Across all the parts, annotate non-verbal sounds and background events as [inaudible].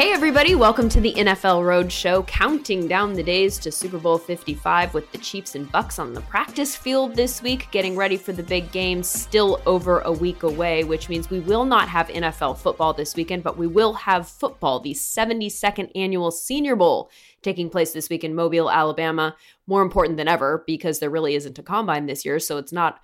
Hey, everybody, welcome to the NFL Roadshow, counting down the days to Super Bowl 55 with the Chiefs and Bucs on the practice field this week, getting ready for the big game, still over a week away, which means we will not have NFL football this weekend, but we will have football, the 72nd annual Senior Bowl taking place this week in Mobile, Alabama. More important than ever because there really isn't a combine this year, so it's not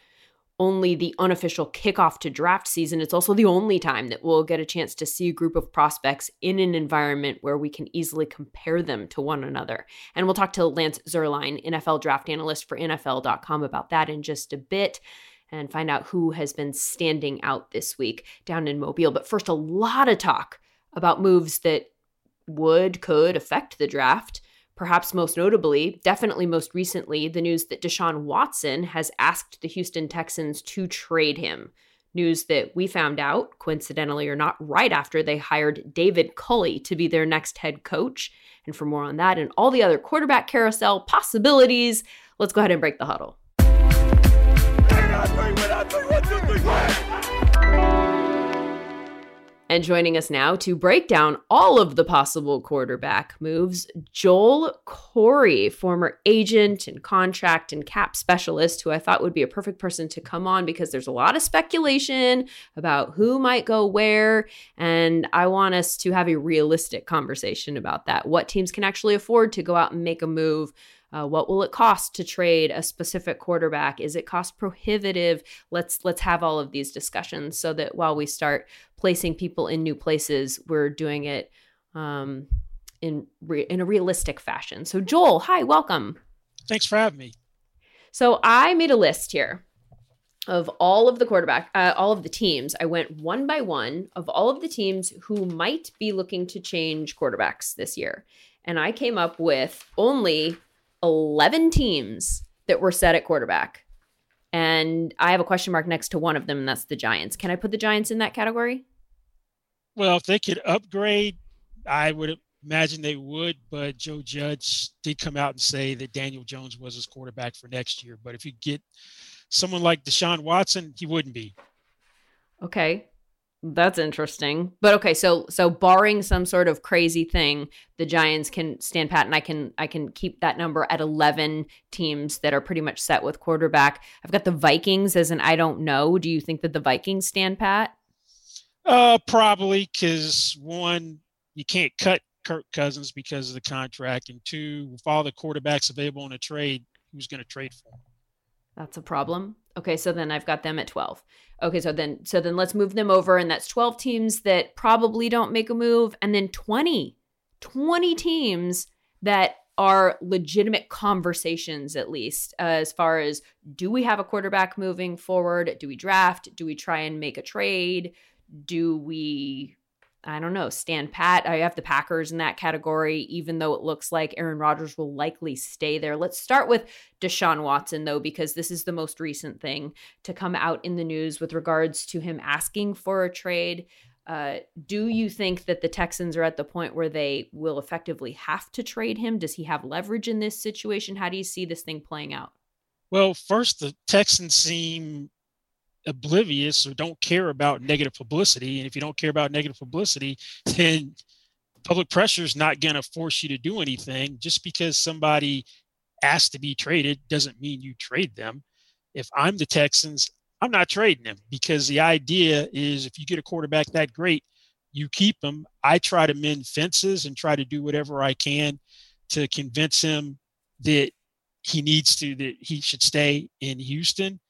only the unofficial kickoff to draft season, it's also the only time that we'll get a chance to see a group of prospects in an environment where we can easily compare them to one another. And we'll talk to Lance Zierlein, NFL draft analyst for NFL.com, about that in just a bit and find out who has been standing out this week down in Mobile. But first, a lot of talk about moves that would, could affect the draft. Perhaps most notably, definitely most recently, the news that Deshaun Watson has asked the Houston Texans to trade him. News that we found out, coincidentally or not, right after they hired David Culley to be their next head coach. And for more on that and all the other quarterback carousel possibilities, let's go ahead and break the huddle. And joining us now to break down all of the possible quarterback moves, Joel Corry, former agent and contract and cap specialist, who I thought would be a perfect person to come on because there's a lot of speculation about who might go where. And I want us to have a realistic conversation about that. What teams can actually afford to go out and make a move uh, what will it cost to trade a specific quarterback? Is it cost prohibitive? Let's let's have all of these discussions so that while we start placing people in new places, we're doing it um, in re- in a realistic fashion. So Joel, hi, welcome. Thanks for having me. So I made a list here of all of the quarterback, uh, all of the teams. I went one by one of all of the teams who might be looking to change quarterbacks this year. And I came up with only 11 teams that were set at quarterback. And I have a question mark next to one of them, and that's the Giants. Can I put the Giants in that category? Well, if they could upgrade, I would imagine they would. But Joe Judge did come out and say that Daniel Jones was his quarterback for next year. But if you get someone like Deshaun Watson, he wouldn't be. Okay. That's interesting. But okay, so so barring some sort of crazy thing, the Giants can stand pat and I can I can keep that number at 11 teams that are pretty much set with quarterback. I've got the Vikings as an I don't know. Do you think that the Vikings stand pat? Uh probably cuz one you can't cut Kirk Cousins because of the contract and two with all the quarterbacks available in a trade, who's going to trade for them? That's a problem. Okay, so then I've got them at 12. Okay, so then so then let's move them over and that's 12 teams that probably don't make a move and then 20 20 teams that are legitimate conversations at least uh, as far as do we have a quarterback moving forward? Do we draft? Do we try and make a trade? Do we I don't know, stand pat. I have the Packers in that category, even though it looks like Aaron Rodgers will likely stay there. Let's start with Deshaun Watson, though, because this is the most recent thing to come out in the news with regards to him asking for a trade. Uh, do you think that the Texans are at the point where they will effectively have to trade him? Does he have leverage in this situation? How do you see this thing playing out? Well, first, the Texans seem oblivious or don't care about negative publicity. And if you don't care about negative publicity, [laughs] then public pressure is not going to force you to do anything. Just because somebody asked to be traded doesn't mean you trade them. If I'm the Texans, I'm not trading them because the idea is if you get a quarterback that great, you keep him. I try to mend fences and try to do whatever I can to convince him that he needs to, that he should stay in Houston.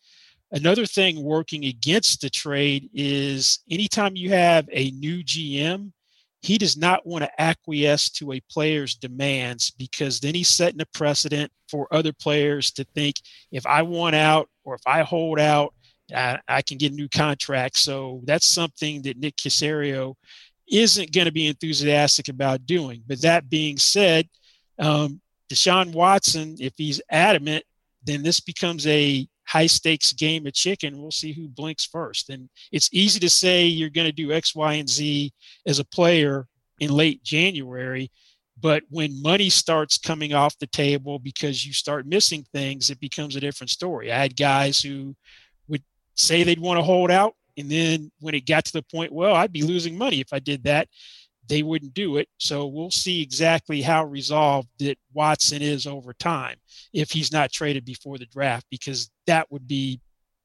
Another thing working against the trade is anytime you have a new GM, he does not want to acquiesce to a player's demands because then he's setting a precedent for other players to think if I want out or if I hold out, I, I can get a new contract. So that's something that Nick Caserio isn't going to be enthusiastic about doing. But that being said, um, Deshaun Watson, if he's adamant, then this becomes a high stakes game of chicken. We'll see who blinks first. And it's easy to say you're going to do X, Y, and Z as a player in late January. But when money starts coming off the table because you start missing things, it becomes a different story. I had guys who would say they'd want to hold out. And then when it got to the point, well, I'd be losing money if I did that. They wouldn't do it. So we'll see exactly how resolved that Watson is over time if he's not traded before the draft, because that would be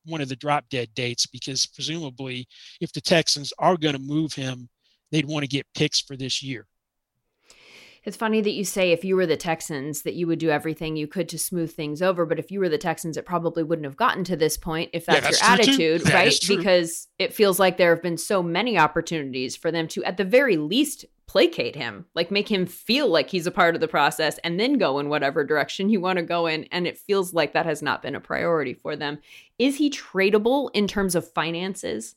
one of the drop dead dates. Because presumably, if the Texans are going to move him, they'd want to get picks for this year. It's funny that you say if you were the Texans that you would do everything you could to smooth things over, but if you were the Texans, it probably wouldn't have gotten to this point if that's, yeah, that's your attitude, right? Because it feels like there have been so many opportunities for them to, at the very least, placate him, like make him feel like he's a part of the process and then go in whatever direction you want to go in. And it feels like that has not been a priority for them. Is he tradable in terms of finances?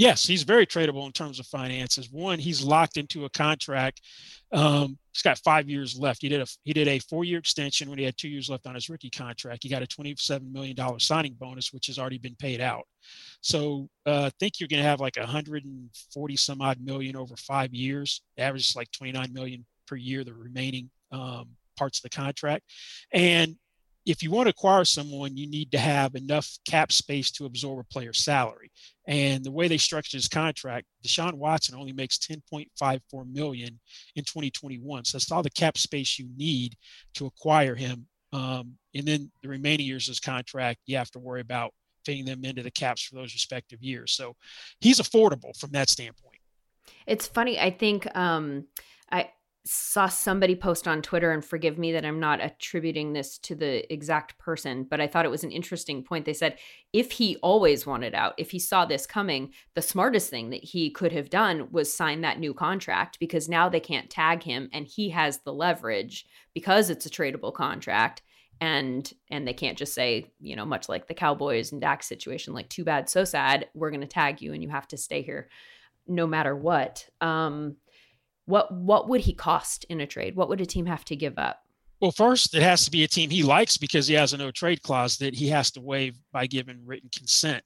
Yes, he's very tradable in terms of finances. One, he's locked into a contract um, he's got five years left. He did a he did a four year extension when he had two years left on his rookie contract. He got a twenty seven million dollar signing bonus, which has already been paid out. So uh, I think you're going to have like a hundred and forty some odd million over five years. Average is like twenty nine million per year. The remaining um, parts of the contract, and if you want to acquire someone, you need to have enough cap space to absorb a player's salary. And the way they structured his contract, Deshaun Watson only makes 10.54 million in 2021. So that's all the cap space you need to acquire him. Um, and then the remaining years of his contract, you have to worry about fitting them into the caps for those respective years. So he's affordable from that standpoint. It's funny. I think um, I saw somebody post on Twitter, and forgive me that I'm not attributing this to the exact person, but I thought it was an interesting point. They said if he always wanted out, if he saw this coming, the smartest thing that he could have done was sign that new contract because now they can't tag him and he has the leverage because it's a tradable contract. And and they can't just say, you know, much like the Cowboys and Dak situation, like too bad, so sad, we're gonna tag you and you have to stay here no matter what. Um, what what would he cost in a trade? What would a team have to give up? Well, first, it has to be a team he likes because he has a no trade clause that he has to waive by giving written consent.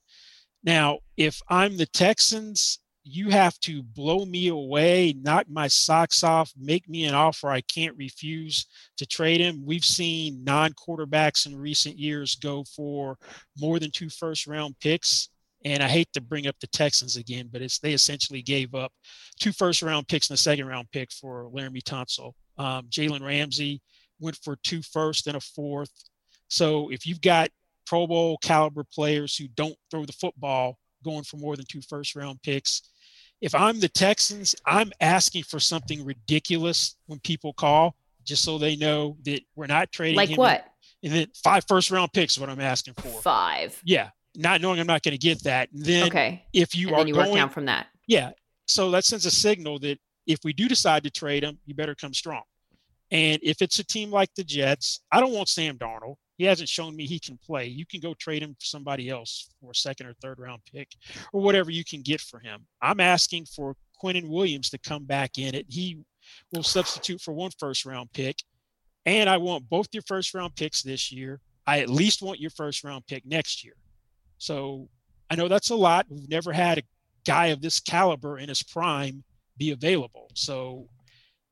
Now, if I'm the Texans, you have to blow me away, knock my socks off, make me an offer I can't refuse to trade him. We've seen non quarterbacks in recent years go for more than two first round picks. And I hate to bring up the Texans again, but it's they essentially gave up two first round picks and a second round pick for Laremy Tunsil. Um, Jalen Ramsey went for two first and a fourth. So if you've got Pro Bowl caliber players who don't throw the football going for more than two first round picks, if I'm the Texans, I'm asking for something ridiculous when people call, just so they know that we're not trading. Like what? And then five first round picks is what I'm asking for. Five. Yeah not knowing I'm not going to get that. Then okay. if you and are you going, work down from that. Yeah. So that sends a signal that if we do decide to trade him, you better come strong. And if it's a team like the Jets, I don't want Sam Darnold. He hasn't shown me he can play. You can go trade him for somebody else for a second or third round pick or whatever you can get for him. I'm asking for Quinnen Williams to come back in it. He will substitute for one first round pick. And I want both your first round picks this year. I at least want your first round pick next year. So I know that's a lot. We've never had a guy of this caliber in his prime be available. So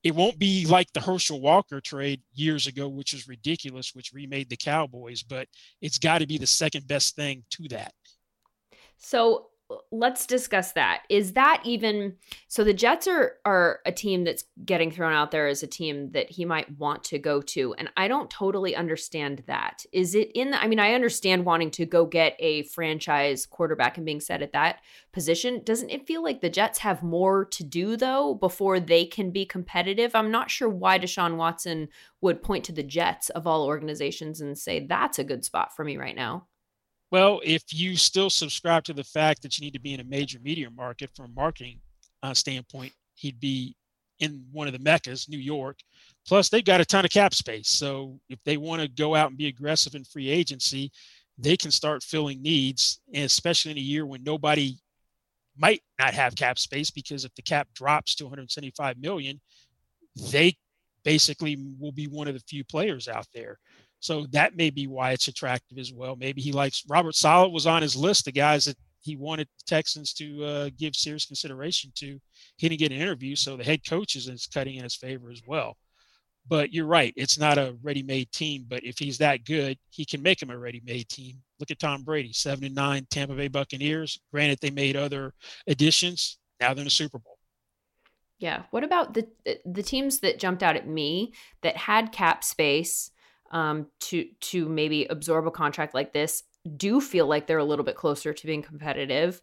it won't be like the Herschel Walker trade years ago, which was ridiculous, which remade the Cowboys, but it's got to be the second best thing to that. So let's discuss that. Is that even so? The Jets are are a team that's getting thrown out there as a team that he might want to go to, and I don't totally understand that. Is it in? The, I mean, I understand wanting to go get a franchise quarterback and being set at that position. Doesn't it feel like the Jets have more to do though before they can be competitive? I'm not sure why Deshaun Watson would point to the Jets of all organizations and say that's a good spot for me right now. Well, if you still subscribe to the fact that you need to be in a major media market from a marketing uh, standpoint, he'd be in one of the meccas, New York. Plus, they've got a ton of cap space. So if they want to go out and be aggressive in free agency, they can start filling needs, and especially in a year when nobody might not have cap space because if the cap drops to 175 million, they basically will be one of the few players out there. So that may be why it's attractive as well. Maybe he likes Robert Saleh was on his list the guys that he wanted Texans to uh, give serious consideration to. He didn't get an interview, so the head coach is cutting in his favor as well. But you're right; it's not a ready-made team. But if he's that good, he can make him a ready-made team. Look at Tom Brady, seven and nine, Tampa Bay Buccaneers. Granted, they made other additions. Now they're in the Super Bowl. Yeah. What about the the teams that jumped out at me that had cap space um, to to maybe absorb a contract like this? Do feel like they're a little bit closer to being competitive,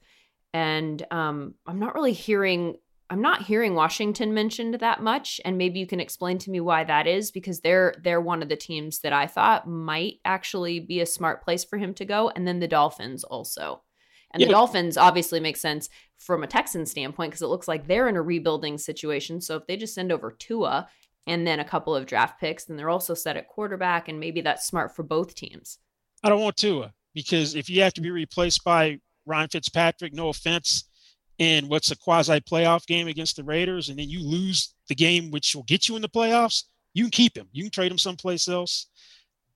and um, I'm not really hearing. I'm not hearing Washington mentioned that much, and maybe you can explain to me why that is because they're they're one of the teams that I thought might actually be a smart place for him to go, and then the Dolphins also. And yeah. the Dolphins obviously make sense from a Texan standpoint because it looks like they're in a rebuilding situation. So if they just send over Tua and then a couple of draft picks, And they're also set at quarterback, and maybe that's smart for both teams. I don't want Tua because if you have to be replaced by Ryan Fitzpatrick, no offense, in what's a quasi playoff game against the Raiders, and then you lose the game which will get you in the playoffs, you can keep him. You can trade him someplace else.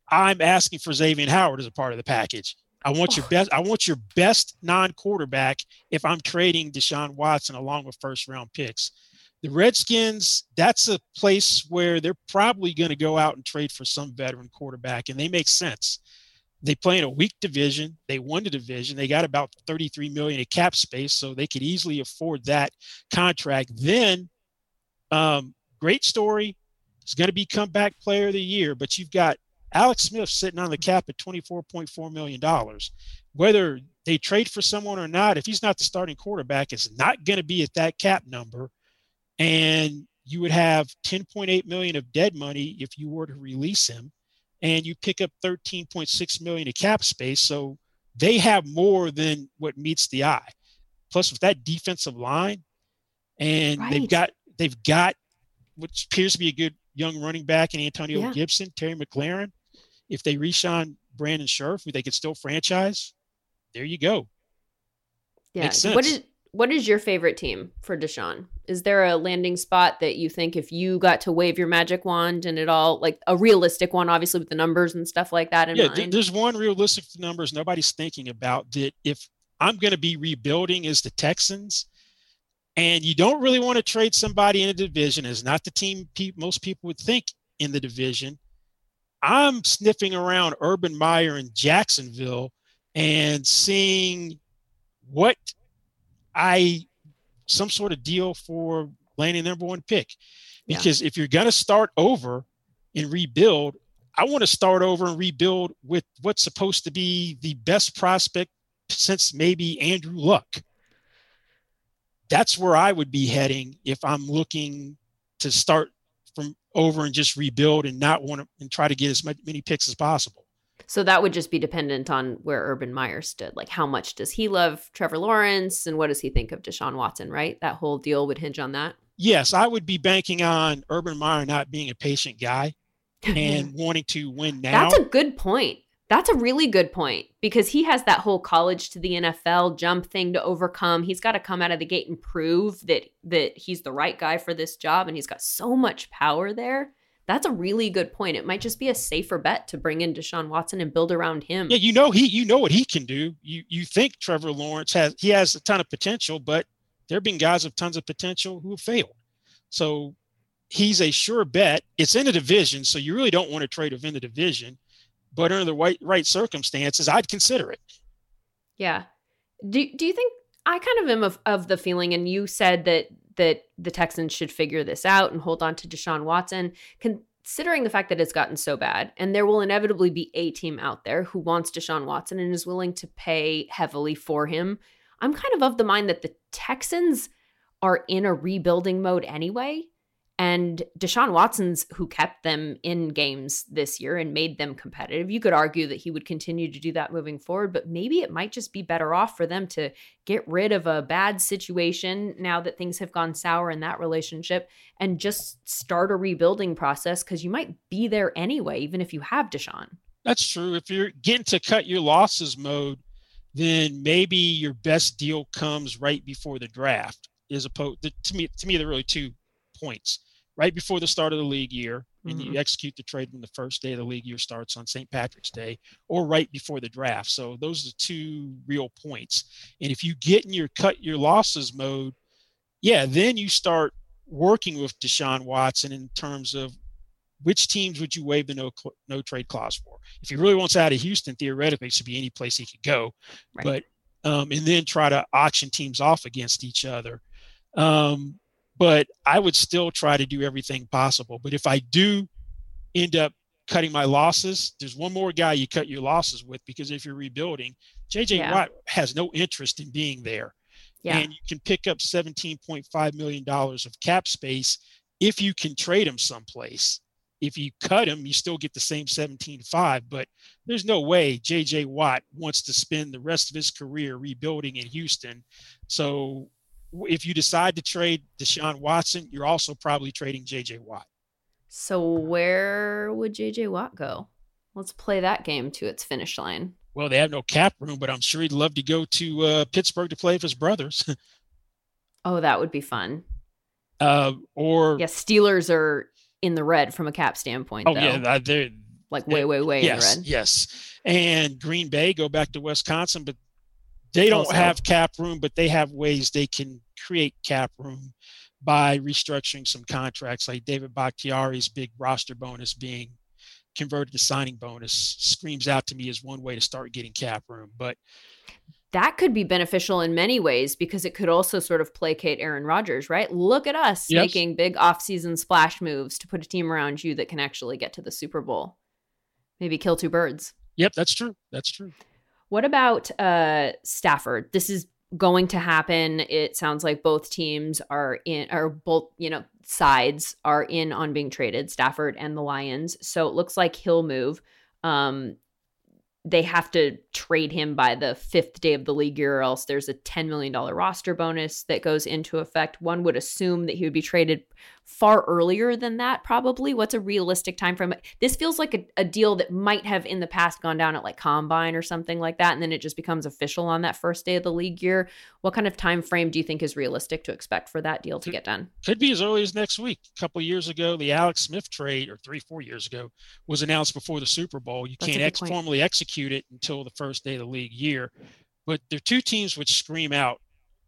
I'm asking for Xavier Howard as a part of the package. I want your oh. best. I want your best non-quarterback if I'm trading Deshaun Watson along with first-round picks. The Redskins, that's a place where they're probably going to go out and trade for some veteran quarterback, and they make sense. They play in a weak division. They won the division. They got about 33 million in cap space, so they could easily afford that contract. Then, um, great story. It's going to be comeback player of the year, but you've got Alex Smith sitting on the cap at $24.4 million. Whether they trade for someone or not, if he's not the starting quarterback, it's not going to be at that cap number. And you would have 10.8 million of dead money if you were to release him. And you pick up 13.6 million of cap space. So they have more than what meets the eye. Plus, with that defensive line, and right. they've got they've got what appears to be a good young running back in Antonio yeah. Gibson, Terry McLaurin if they re-sign Brandon Scherff, who they could still franchise, there you go. Yeah. What is what is your favorite team for Deshaun? Is there a landing spot that you think if you got to wave your magic wand and it all like a realistic one, obviously with the numbers and stuff like that in yeah, mind? there's one realistic numbers nobody's thinking about that if I'm going to be rebuilding is the Texans. And you don't really want to trade somebody in a division is not the team pe- most people would think in the division. I'm sniffing around Urban Meyer in Jacksonville and seeing what I some sort of deal for landing number one pick. Because yeah. if you're going to start over and rebuild, I want to start over and rebuild with what's supposed to be the best prospect since maybe Andrew Luck. That's where I would be heading if I'm looking to start from over and just rebuild and not want to and try to get as many picks as possible. So that would just be dependent on where Urban Meyer stood. Like how much does he love Trevor Lawrence and what does he think of Deshaun Watson, right? That whole deal would hinge on that. Yes, I would be banking on Urban Meyer not being a patient guy and [laughs] wanting to win now. That's a good point. That's a really good point because he has that whole college to the NFL jump thing to overcome. He's got to come out of the gate and prove that that he's the right guy for this job and he's got so much power there. That's a really good point. It might just be a safer bet to bring in Deshaun Watson and build around him. Yeah, you know he you know what he can do. You you think Trevor Lawrence has he has a ton of potential, but there have been guys with tons of potential who have failed. So he's a sure bet. It's in a division, so you really don't want to trade within the division but under the right right circumstances, I'd consider it. Yeah. Do do you think I kind of am of, of the feeling, and you said that that the Texans should figure this out and hold on to Deshaun Watson, considering the fact that it's gotten so bad, and there will inevitably be a team out there who wants Deshaun Watson and is willing to pay heavily for him. I'm kind of of the mind that the Texans are in a rebuilding mode anyway. And Deshaun Watson's who kept them in games this year and made them competitive. You could argue that he would continue to do that moving forward, but maybe it might just be better off for them to get rid of a bad situation now that things have gone sour in that relationship and just start a rebuilding process because you might be there anyway, even if you have Deshaun. That's true. If you're getting to cut your losses mode, then maybe your best deal comes right before the draft. Is opposed to me, to me, they're really two points right before the start of the league year, and mm-hmm. you execute the trade when the first day of the league year starts on St. Patrick's Day, or right before the draft. So those are two real points. And if you get in your cut your losses mode, yeah, then you start working with Deshaun Watson in terms of which teams would you waive the no no trade clause for? If he really wants out of Houston, theoretically, it should be any place he could go. Right. But um, and then try to auction teams off against each other. Um, but I would still try to do everything possible. But if I do end up cutting my losses, there's one more guy you cut your losses with because if you're rebuilding, JJ yeah. Watt has no interest in being there. Yeah. And you can pick up $17.5 million of cap space if you can trade him someplace. If you cut him, you still get the same 17.5, but there's no way JJ Watt wants to spend the rest of his career rebuilding in Houston. So if you decide to trade Deshaun Watson, you're also probably trading JJ Watt. So where would JJ Watt go? Let's play that game to its finish line. Well, they have no cap room, but I'm sure he'd love to go to uh, Pittsburgh to play with his brothers. [laughs] oh, that would be fun. Uh, or yeah, Steelers are in the red from a cap standpoint. Oh though. yeah, they're like way, way, way yes, in red. Yes, and Green Bay go back to Wisconsin, but they don't also. have cap room, but they have ways they can create cap room by restructuring some contracts, like David Bakhtiari's big roster bonus being converted to signing bonus screams out to me as one way to start getting cap room. But that could be beneficial in many ways because it could also sort of placate Aaron Rodgers, right? Look at us yes. making big offseason splash moves to put a team around you that can actually get to the Super Bowl. Maybe kill two birds. Yep, that's true. That's true. What about uh Stafford? This is going to happen. It sounds like both teams are in, or both, you know, sides are in on being traded, Stafford and the Lions. So it looks like he'll move. Um, they have to trade him by the fifth day of the league year, or else there's a $10 million roster bonus that goes into effect. One would assume that he would be traded far earlier than that, probably. What's a realistic time frame? This feels like a, a, deal that might have in the past gone down at like combine or something like that, and then it just becomes official on that first day of the league year. What kind of time frame do you think is realistic to expect for that deal to get done? Could be as early as next week. A couple years ago, the Alex Smith trade, or three, four years ago, was announced before the Super Bowl. You That's can't ex- formally execute it until the first day of the league year. But there are two teams which scream out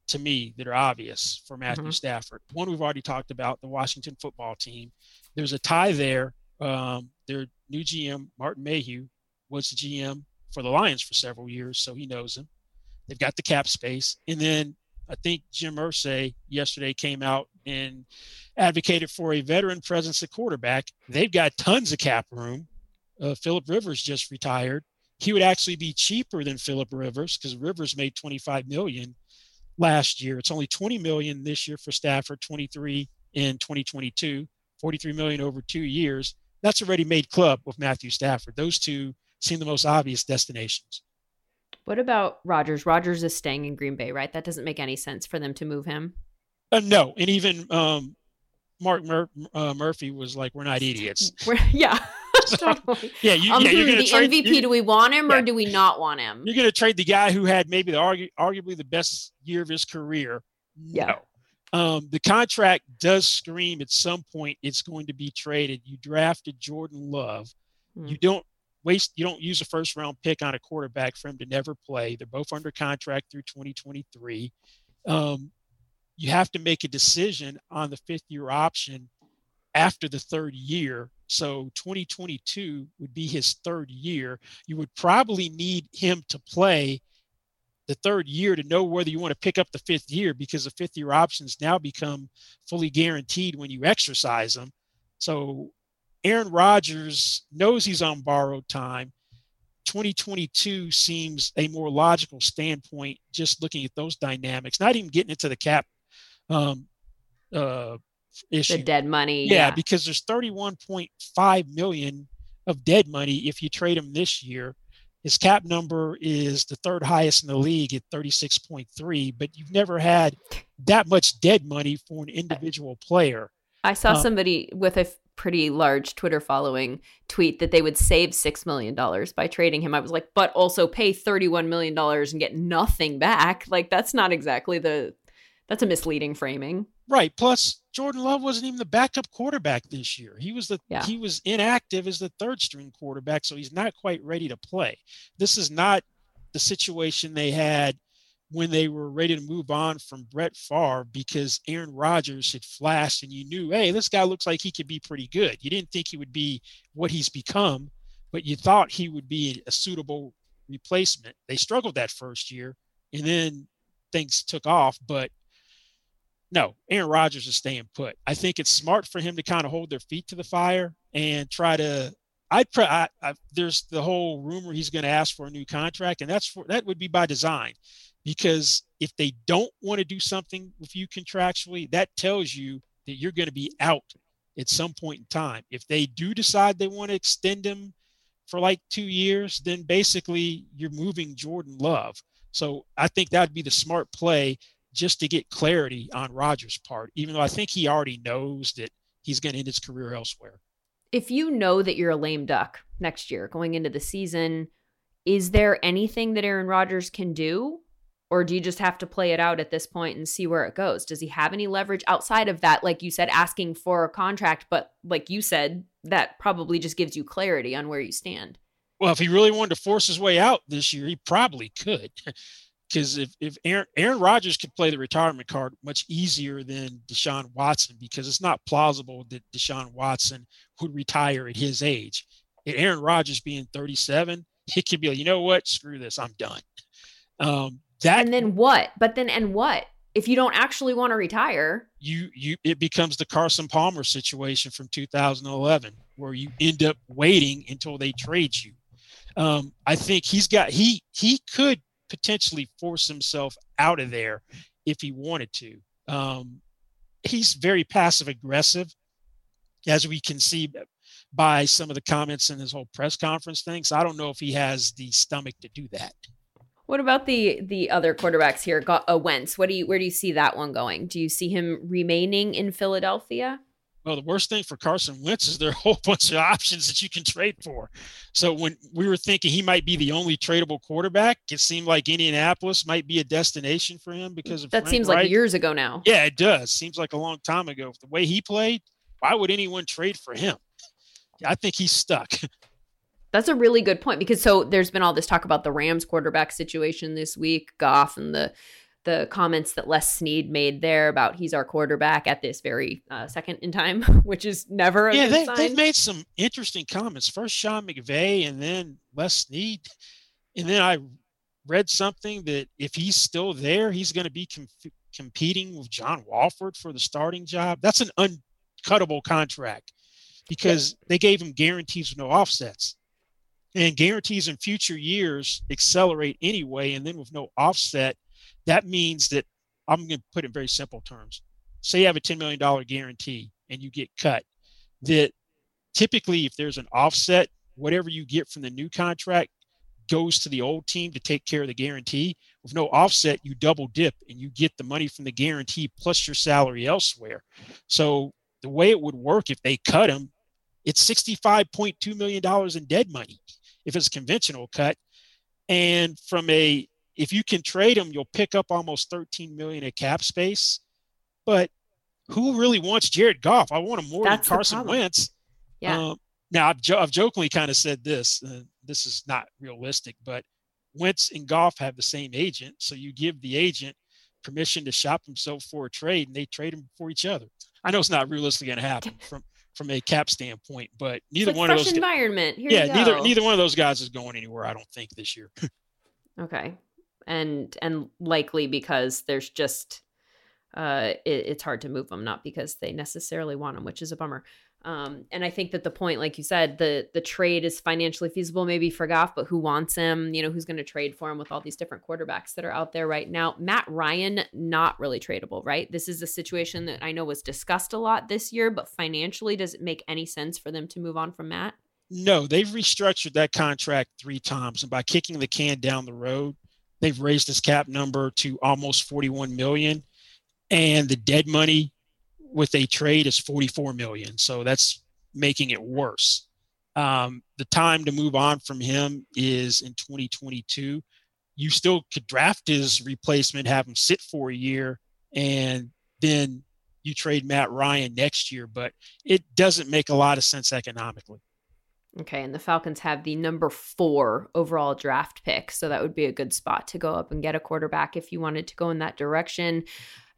to me that are obvious for Matthew mm-hmm. Stafford. One we've already talked about, the Washington football team. There's a tie there. Um, their new GM, Martin Mayhew, was the GM for the Lions for several years, so he knows him. They've got the cap space. And then I think Jim Irsay yesterday came out and advocated for a veteran presence at quarterback. They've got tons of cap room. Uh, Philip Rivers just retired. He would actually be cheaper than Philip Rivers because Rivers made 25 million last year. It's only 20 million this year for Stafford, 23 in 2022, 43 million over two years. That's a ready-made club with Matthew Stafford. Those two seem the most obvious destinations. What about Rodgers? Rodgers is staying in Green Bay, right? That doesn't make any sense for them to move him. Uh, no, and even um, Mark Mur- uh, Murphy was like, "We're not [laughs] idiots." We're, yeah. [laughs] totally. Yeah, you, um, yeah, you're the trade, MVP. Do we want him yeah. or do we not want him? You're going to trade the guy who had maybe the argu- arguably the best year of his career. Yeah. No. Um, the contract does scream at some point it's going to be traded. You drafted Jordan Love. Hmm. You don't waste. You don't use a first round pick on a quarterback for him to never play. They're both under contract through 2023. Um, you have to make a decision on the fifth year option after the third year. So 2022 would be his third year. You would probably need him to play the third year to know whether you want to pick up the fifth year because the fifth year options now become fully guaranteed when you exercise them. So Aaron Rodgers knows he's on borrowed time. 2022 seems a more logical standpoint just looking at those dynamics, not even getting into the cap um, uh, issue. The dead money. Yeah, yeah, because there's 31.5 million of dead money if you trade him this year. His cap number is the third highest in the league at 36.3, but you've never had that much dead money for an individual player. I saw um, somebody with a pretty large Twitter following tweet that they would save $6 million by trading him. I was like, but also pay $31 million and get nothing back. Like, that's not exactly the that's a misleading framing. Right. Plus, Jordan Love wasn't even the backup quarterback this year. He was the yeah. he was inactive as the third string quarterback, so he's not quite ready to play. This is not the situation they had when they were ready to move on from Brett Favre because Aaron Rodgers had flashed and you knew, hey, this guy looks like he could be pretty good. You didn't think he would be what he's become, but you thought he would be a suitable replacement. They struggled that first year and then things took off, but no, Aaron Rodgers is staying put. I think it's smart for him to kind of hold their feet to the fire and try to. I'd pre- I, I, there's the whole rumor he's going to ask for a new contract, and that's for that would be by design, because if they don't want to do something with you contractually, that tells you that you're going to be out at some point in time. If they do decide they want to extend him for like two years, then basically you're moving Jordan Love. So I think that'd be the smart play just to get clarity on Rodgers' part, even though I think he already knows that he's going to end his career elsewhere. If you know that you're a lame duck next year going into the season, is there anything that Aaron Rodgers can do or do you just have to play it out at this point and see where it goes? Does he have any leverage outside of that? Like you said, asking for a contract, but like you said, that probably just gives you clarity on where you stand. Well, if he really wanted to force his way out this year, he probably could. [laughs] Because if, if Aaron, Aaron Rodgers could play the retirement card much easier than Deshaun Watson, because it's not plausible that Deshaun Watson would retire at his age. And Aaron Rodgers being 37, he could be like, you know what? Screw this. I'm done. Um, that and then what? But then and what? If you don't actually want to retire, you you it becomes the Carson Palmer situation from 2011, where you end up waiting until they trade you. Um, I think he's got he he could potentially force himself out of there if he wanted to. Um, he's very passive aggressive, as we can see by some of the comments in his whole press conference things. So I don't know if he has the stomach to do that. What about the the other quarterbacks here? Got a Wentz. What do you where do you see that one going? Do you see him remaining in Philadelphia? Well, the worst thing for Carson Wentz is there are a whole [laughs] bunch of options that you can trade for. So when we were thinking he might be the only tradable quarterback, it seemed like Indianapolis might be a destination for him because of that Frank seems Reich. like years ago now. Yeah, it does. Seems like a long time ago. The way he played, why would anyone trade for him? I think he's stuck. [laughs] That's a really good point because so there's been all this talk about the Rams quarterback situation this week, Goff and the the comments that Les Snead made there about he's our quarterback at this very uh, second in time, [laughs] which is never yeah. they, have made some interesting comments. First Sean McVay, and then Les Snead, and then I read something that if he's still there, he's going to be com- competing with John Wolford for the starting job. That's an uncuttable contract because yeah. they gave him guarantees with no offsets and guarantees in future years accelerate anyway. And then with no offset, that means that I'm going to put it in very simple terms. Say you have a $10 million guarantee and you get cut, that typically, if there's an offset, whatever you get from the new contract goes to the old team to take care of the guarantee. With no offset, you double dip and you get the money from the guarantee plus your salary elsewhere. So the way it would work if they cut him, it's $65.2 million in dead money if it's a conventional cut. And from a if you can trade him, you'll pick up almost 13 million in cap space. But who really wants Jared Goff? I want him more That's than Carson Wentz. Yeah. Um, now I've, jo- I've, jokingly kind of said this. Uh, this is not realistic, but Wentz and Goff have the same agent, so you give the agent permission to shop himself for a trade, and they trade him for each other. I know it's not realistically going to happen [laughs] from from a cap standpoint. But neither like one of those environment. Here yeah, neither neither one of those guys is going anywhere. I don't think this year. [laughs] okay, and and likely because there's just uh, it, it's hard to move them, not because they necessarily want them, which is a bummer. Um, and I think that the point, like you said, the the trade is financially feasible, maybe for Goff, but who wants him? You know, who's going to trade for him with all these different quarterbacks that are out there right now? Matt Ryan, not really tradable, right? This is a situation that I know was discussed a lot this year, but financially, does it make any sense for them to move on from Matt? No, they've restructured that contract three times, and by kicking the can down the road, they've raised this cap number to almost 41 million, and the dead money with a trade is 44 million. So that's making it worse. Um, the time to move on from him is in 2022. You still could draft his replacement, have him sit for a year, and then you trade Matt Ryan next year, but it doesn't make a lot of sense economically. Okay, and the Falcons have the number four overall draft pick. So that would be a good spot to go up and get a quarterback if you wanted to go in that direction.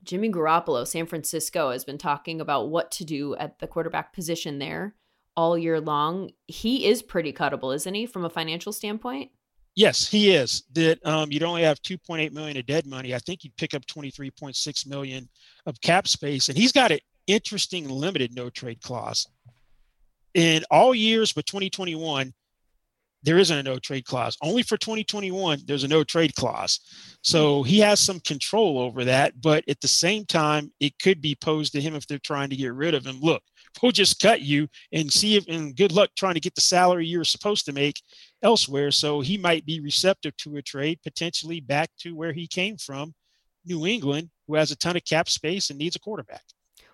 Jimmy Garoppolo, San Francisco, has been talking about what to do at the quarterback position there all year long. He is pretty cuttable, isn't he, from a financial standpoint? Yes, he is. That um, you'd only have 2.8 million of dead money. I think you'd pick up 23.6 million of cap space, and he's got an interesting limited no trade clause. In all years but 2021, there isn't a no trade clause. Only for 2021, there's a no trade clause. So he has some control over that. But at the same time, it could be posed to him if they're trying to get rid of him. Look, we'll just cut you and see if, and good luck trying to get the salary you're supposed to make elsewhere. So he might be receptive to a trade, potentially back to where he came from, New England, who has a ton of cap space and needs a quarterback.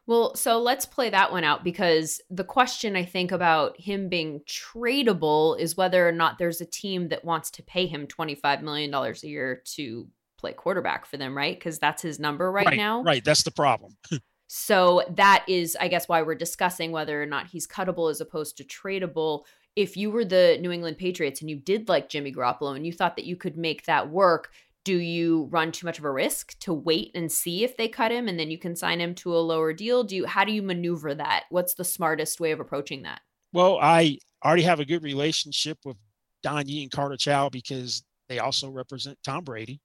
Well, so let's play that one out because the question I think about him being tradable is whether or not there's a team that wants to pay him $25 million a year to play quarterback for them, right? Because that's his number right, right now. Right. That's the problem. [laughs] so that is, I guess, why we're discussing whether or not he's cuttable as opposed to tradable if you were the New England Patriots and you did like Jimmy Garoppolo and you thought that you could make that work, do you run too much of a risk to wait and see if they cut him and then you can sign him to a lower deal? Do you how do you maneuver that? What's the smartest way of approaching that? Well, I already have a good relationship with Don Yee and Carter Chow because they also represent Tom Brady.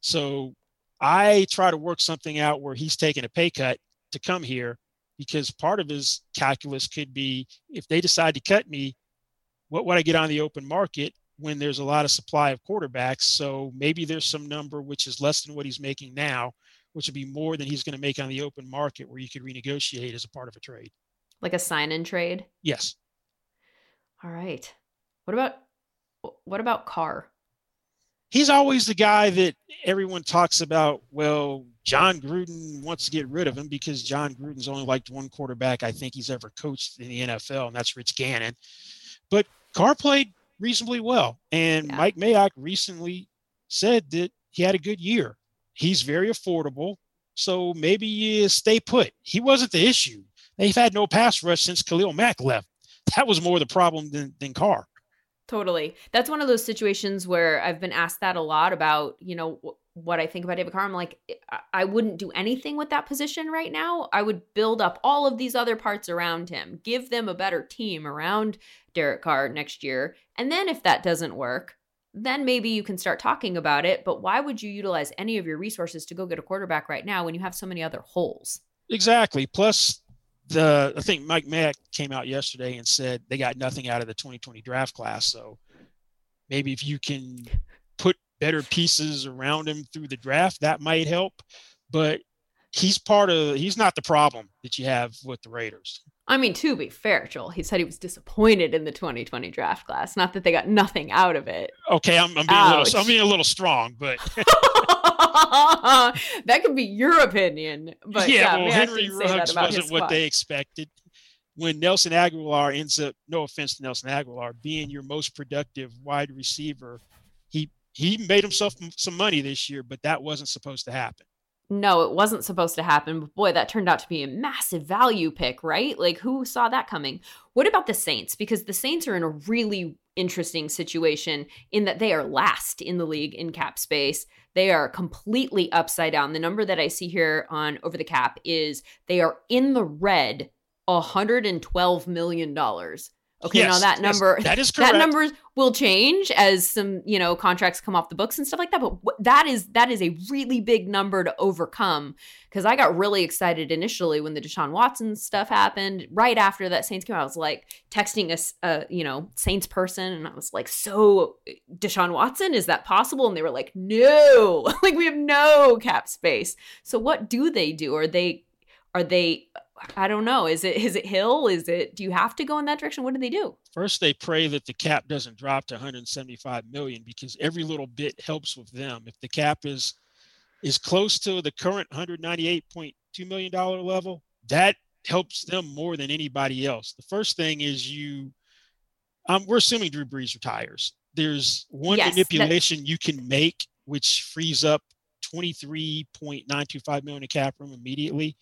So I try to work something out where he's taking a pay cut to come here because part of his calculus could be if they decide to cut me, what would I get on the open market when there's a lot of supply of quarterbacks? So maybe there's some number which is less than what he's making now, which would be more than he's going to make on the open market where you could renegotiate as a part of a trade. Like a sign in trade? Yes. All right. What about what about Carr? He's always the guy that everyone talks about. Well, Jon Gruden wants to get rid of him because Jon Gruden's only liked one quarterback I think he's ever coached in the NFL, and that's Rich Gannon. But Carr played reasonably well. And yeah. Mike Mayock recently said that he had a good year. He's very affordable. So maybe you stay put. He wasn't the issue. They've had no pass rush since Khalil Mack left. [laughs] That was more the problem than, than Carr. Totally. That's one of those situations where I've been asked that a lot about, you know, what I think about David Carr. I'm like, I wouldn't do anything with that position right now. I would build up all of these other parts around him, give them a better team around Derek Carr next year. And then if that doesn't work, then maybe you can start talking about it. But why would you utilize any of your resources to go get a quarterback right now when you have so many other holes? Exactly. Plus, the I think Mike Mack came out yesterday and said they got nothing out of the 2020 draft class. So maybe if you can put better pieces around him through the draft, that might help. But he's part of he's not the problem that you have with the Raiders. I mean, to be fair, Joel, he said he was disappointed in the 2020 draft class. Not that they got nothing out of it. Okay, I'm, I'm being a little I'm being a little strong, but [laughs] [laughs] that could be your opinion. But yeah, yeah well, Henry Ruggs wasn't what they expected. When Nelson Agholor ends up, no offense to Nelson Agholor, being your most productive wide receiver, he made himself some money this year, but that wasn't supposed to happen no, it wasn't supposed to happen. But boy, that turned out to be a massive value pick, right? Like, who saw that coming? What about the Saints? Because the Saints are in a really interesting situation in that they are last in the league in cap space. They are completely upside down. The number that I see here on Over the Cap is they are in the red $112 million. Okay, yes, now that number yes, that is [laughs] correct. That number will change as some you know contracts come off the books and stuff like that. But that is that is a really big number to overcome because I got really excited initially when the Deshaun Watson stuff happened. Right after that Saints came out, I was like texting a, a you know Saints person, and I was like, "So eh, Deshaun Watson is that possible?" And they were like, "No, [laughs] like we have no cap space." So what do they do? Are they are they I don't know. Is it is it Hill? Is it do you have to go in that direction? What do they do? First, they pray that the cap doesn't drop to 175 million because every little bit helps with them. If the cap is is close to the current 198.2 million dollar level, that helps them more than anybody else. The first thing is you um, we're assuming Drew Brees retires. There's one yes, manipulation you can make which frees up 23.925 million in cap room immediately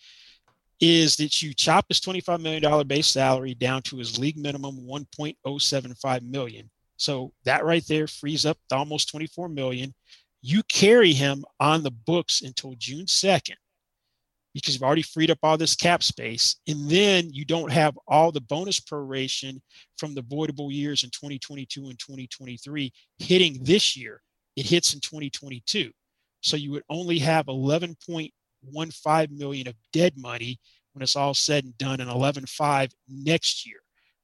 is that you chop his $25 million base salary down to his league minimum 1.075 million. So that right there frees up almost 24 million. You carry him on the books until June 2nd because you've already freed up all this cap space. And then you don't have all the bonus proration from the voidable years in 2022 and 2023 hitting this year. It hits in 2022. So you would only have 11.15 million of dead money when it's all said and done and 11.5 next year.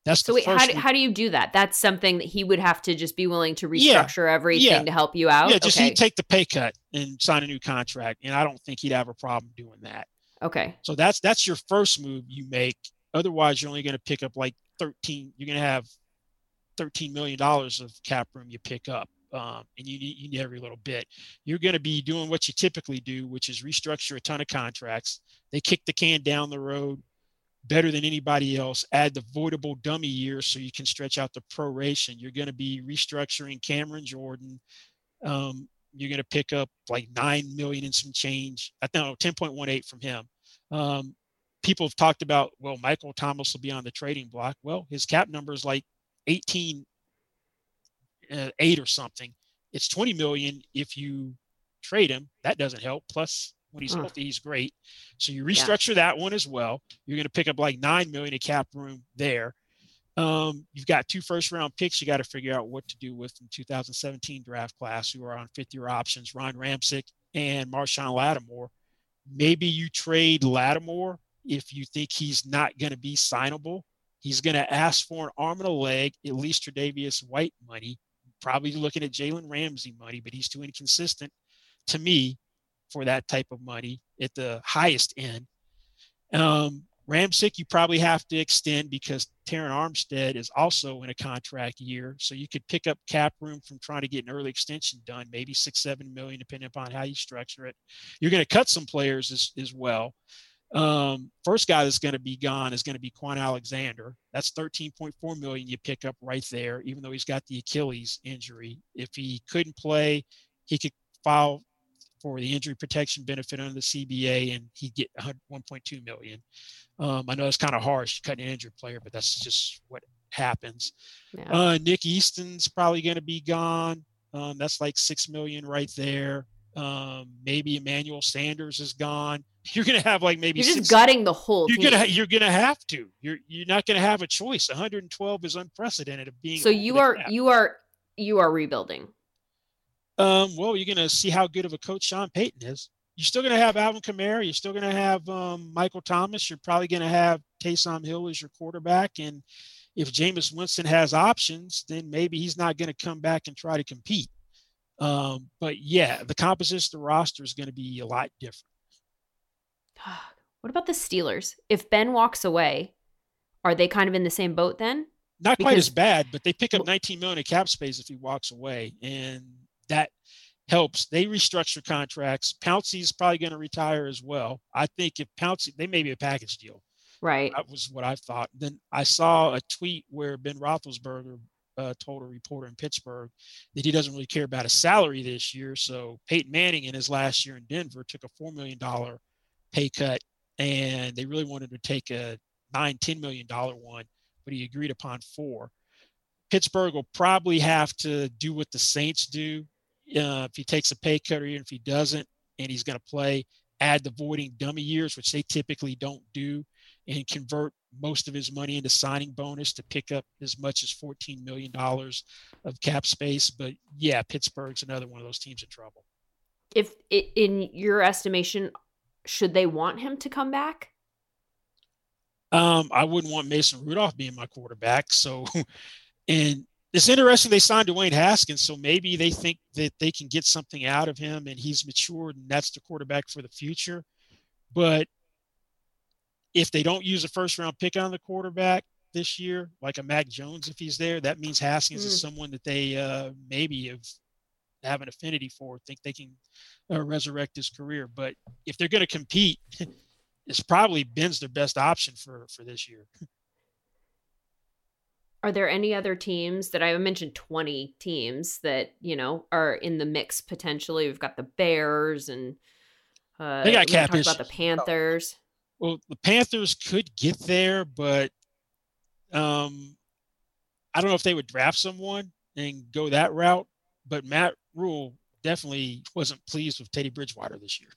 That's the so. wait, how do, how do you do that? That's something that he would have to just be willing to restructure yeah, everything yeah. to help you out. Yeah, just okay. he'd take the pay cut and sign a new contract, and I don't think he'd have a problem doing that. Okay. So that's that's your first move you make. Otherwise, you're only going to pick up like 13. You're going to have 13 million dollars of cap room you pick up, um, and you need you need every little bit. You're going to be doing what you typically do, which is restructure a ton of contracts. They kick the can down the road better than anybody else. Add the voidable dummy years so you can stretch out the proration. You're going to be restructuring Cameron Jordan. Um, you're going to pick up like nine million and some change. I think 10.18 from him. Um, people have talked about, well, Michael Thomas will be on the trading block. Well, his cap number is like 18, uh, eight or something. It's 20 million if you trade him. That doesn't help. Plus, when he's healthy, he's great. So you restructure yeah. that one as well. You're going to pick up like nine million of cap room there. Um, you've got two first round picks you got to figure out what to do with in 2017 draft class who are on fifth year options, Ryan Ramczyk and Marshon Lattimore. Maybe you trade Lattimore if you think he's not going to be signable. He's going to ask for an arm and a leg, at least Tre'Davious White money, probably looking at Jalen Ramsey money, but he's too inconsistent to me for that type of money at the highest end. Um, Ramczyk, you probably have to extend because Terron Armstead is also in a contract year. So you could pick up cap room from trying to get an early extension done, maybe six, seven million, depending upon how you structure it. You're going to cut some players as, as well. Um, first guy that's going to be gone is going to be Kwon Alexander. That's 13.4 million you pick up right there, even though he's got the Achilles injury. If he couldn't play, he could file for the injury protection benefit under the CBA and he'd get 1.2 million. Um, I know it's kind of harsh cutting an injured player, but that's just what happens. Yeah. Uh, Nick Easton's probably going to be gone. Um, that's like six million right there. Um, maybe Emmanuel Sanders is gone. You're going to have like maybe you're just six, gutting the whole. You're gonna you're gonna have to. You're you're not going to have a choice. 112 is unprecedented of being. So you are you are you are rebuilding. Um, well, you're going to see how good of a coach Sean Payton is you're still going to have Alvin Kamara. You're still going to have um, Michael Thomas. You're probably going to have Taysom Hill as your quarterback. And if Jameis Winston has options, then maybe he's not going to come back and try to compete. Um, but yeah, the composition of the roster is going to be a lot different. What about the Steelers? If Ben walks away, are they kind of in the same boat then? Not because, quite as bad, but they pick up 19 million in cap space if he walks away, and that helps. They restructure contracts. Pouncey is probably going to retire as well. I think if Pouncey, they may be a package deal. Right. That was what I thought. Then I saw a tweet where Ben Roethlisberger uh, told a reporter in Pittsburgh that he doesn't really care about his salary this year. So Peyton Manning in his last year in Denver took a $4 million pay cut and they really wanted to take a nine, $10 million one, but he agreed upon four. Pittsburgh will probably have to do what the Saints do uh, if he takes a pay cut or even if he doesn't, and he's going to play, add the voiding dummy years, which they typically don't do, and convert most of his money into signing bonus to pick up as much as $14 million of cap space. But yeah, Pittsburgh's another one of those teams in trouble. If in your estimation, should they want him to come back? Um, I wouldn't want Mason Rudolph being my quarterback. So, [laughs] and it's interesting they signed Dwayne Haskins, so maybe they think that they can get something out of him and he's matured and that's the quarterback for the future. But if they don't use a first round pick on the quarterback this year, like a Mac Jones, if he's there, that means Haskins mm. is someone that they uh, maybe have have an affinity for, think they can uh, resurrect his career. But if they're going to compete, [laughs] it's probably Ben's their best option for for this year. [laughs] are there any other teams that I mentioned 20 teams that, you know, are in the mix potentially? We've got the Bears and uh they got cap about the Panthers. Well, the Panthers could get there, but um I don't know if they would draft someone and go that route, but Matt Rhule definitely wasn't pleased with Teddy Bridgewater this year.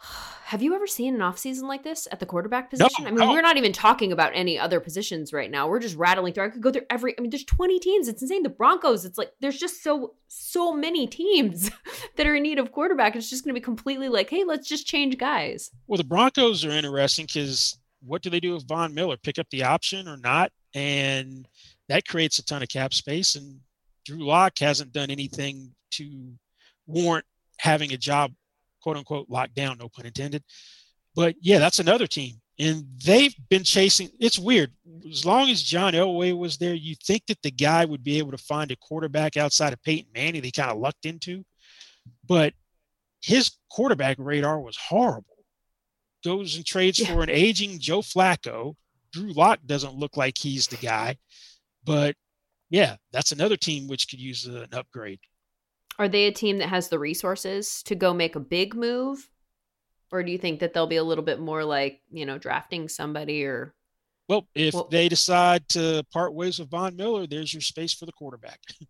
[sighs] Have you ever seen an offseason like this at the quarterback position? No, I mean, no. we're not even talking about any other positions right now. We're just rattling through. I could go through every. I mean, there's 20 teams. It's insane. The Broncos. It's like there's just so so many teams [laughs] that are in need of quarterback. It's just going to be completely like, hey, let's just change guys. Well, the Broncos are interesting because what do they do with Von Miller? Pick up the option or not? And that creates a ton of cap space. And Drew Lock hasn't done anything to warrant having a job, quote unquote, locked down, no pun intended. But yeah, that's another team. And they've been chasing. It's weird. As long as John Elway was there, you think that the guy would be able to find a quarterback outside of Peyton Manning. They kind of lucked into, but his quarterback radar was horrible. Goes and trades Yeah. for an aging Joe Flacco. Drew Lock doesn't look like he's the guy, but yeah, that's another team which could use an upgrade. Are they a team that has the resources to go make a big move? Or do you think that they'll be a little bit more like, you know, drafting somebody or Well, if Well- they decide to part ways with Von Miller, there's your space for the quarterback. [laughs]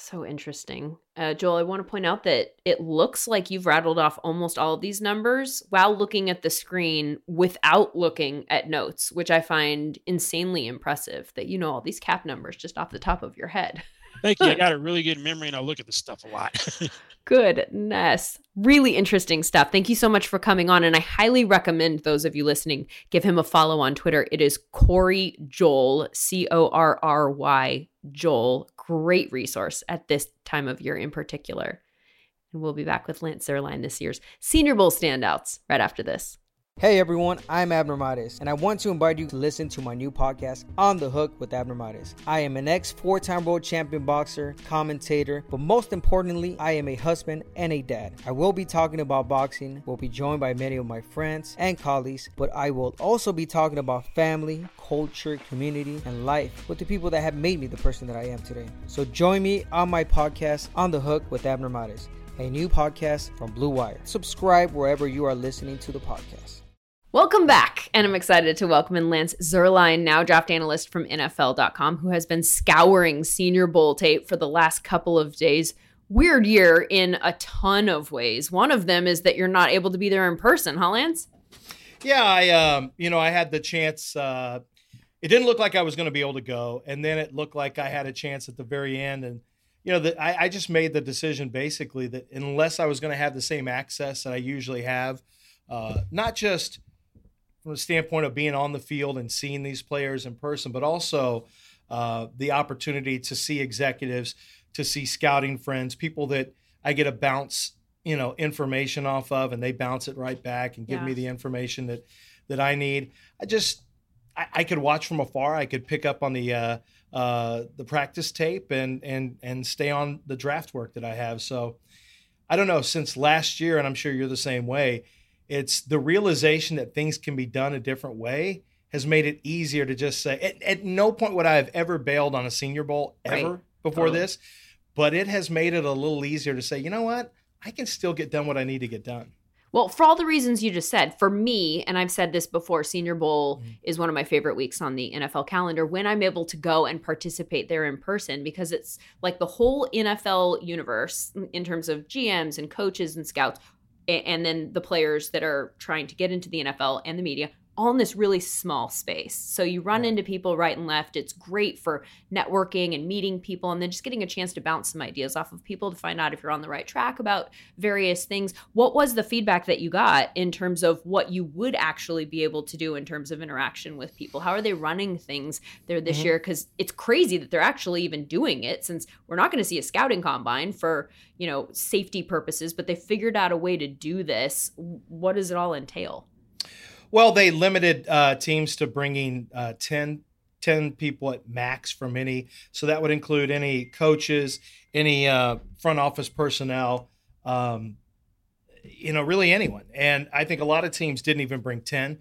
so interesting. Uh, Joel, I want to point out that it looks like you've rattled off almost all of these numbers while looking at the screen without looking at notes, which I find insanely impressive that you know all these cap numbers just off the top of your head. [laughs] Thank you. I got a really good memory and I look at this stuff a lot. [laughs] Goodness. Really interesting stuff. Thank you so much for coming on. And I highly recommend those of you listening give him a follow on Twitter. It is Corry Joel, C O R R Y Joel. Great resource at this time of year in particular. And we'll be back with Lance Zierlein this year's Senior Bowl standouts right after this. Hey everyone, I'm Abner Mares, and I want to invite you to listen to my new podcast, On the Hook with Abner Mares. I am an ex four time world champion boxer, commentator, but most importantly, I am a husband and a dad. I will be talking about boxing, will be joined by many of my friends and colleagues, but I will also be talking about family, culture, community, and life with the people that have made me the person that I am today. So join me on my podcast, On the Hook with Abner Mares, a new podcast from Blue Wire. Subscribe wherever you are listening to the podcast. Welcome back. And I'm excited to welcome in Lance Zierlein, now draft analyst from NFL.com, who has been scouring Senior Bowl tape for the last couple of days. Weird year in a ton of ways. One of them is that you're not able to be there in person, huh, Lance? Yeah, I um, you know, I had the chance. Uh, it didn't look like I was going to be able to go, and then it looked like I had a chance at the very end. And you know, that I, I just made the decision basically that unless I was going to have the same access that I usually have, uh, not just from the standpoint of being on the field and seeing these players in person, but also uh, the opportunity to see executives, to see scouting friends, people that I get a bounce, you know, information off of, and they bounce it right back and give Yeah. me the information that that I need. I just I, I could watch from afar. I could pick up on the uh, uh, the practice tape and and and stay on the draft work that I have. So I don't know. Since last year, and I'm sure you're the same way, it's the realization that things can be done a different way has made it easier to just say. At, at no point would I have ever bailed on a Senior Bowl ever Right. before Totally. this, but it has made it a little easier to say, you know what, I can still get done what I need to get done. Well, for all the reasons you just said, for me, and I've said this before, Senior Bowl Mhm. is one of my favorite weeks on the NFL calendar when I'm able to go and participate there in person because it's like the whole NFL universe in terms of GMs and coaches and scouts, and then the players that are trying to get into the NFL and the media. All in this really small space. So you run into people right and left. It's great for networking and meeting people and then just getting a chance to bounce some ideas off of people to find out if you're on the right track about various things. What was the feedback that you got in terms of what you would actually be able to do in terms of interaction with people? How are they running things there this Mhm. year? Because it's crazy that they're actually even doing it since we're not going to see a scouting combine for, you know, safety purposes, but they figured out a way to do this. What does it all entail? Well, they limited uh, teams to bringing uh, 10, 10 people at max from any. So that would include any coaches, any uh, front office personnel, um, you know, really anyone. And I think a lot of teams didn't even bring 10.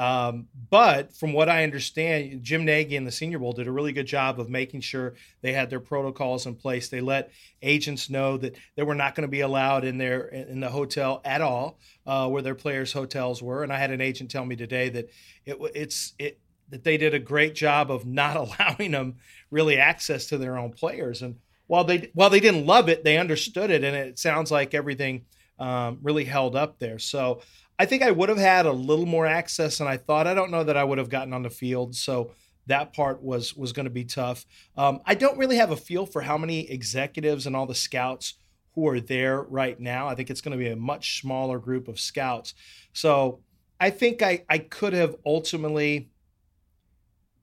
Um, but from what I understand, Jim Nagy and the Senior Bowl did a really good job of making sure they had their protocols in place. They let agents know that they were not going to be allowed in their in the hotel at all, uh, where their players' hotels were. And I had an agent tell me today that it it's it that they did a great job of not [laughs] allowing them really access to their own players. And while they while they didn't love it, they understood it, and it sounds like everything um, really held up there. So I think I would have had a little more access than I thought. I don't know that I would have gotten on the field. So that part was was going to be tough. Um, I don't really have a feel for how many executives and all the scouts who are there right now. I think it's going to be a much smaller group of scouts. So I think I, I could have ultimately,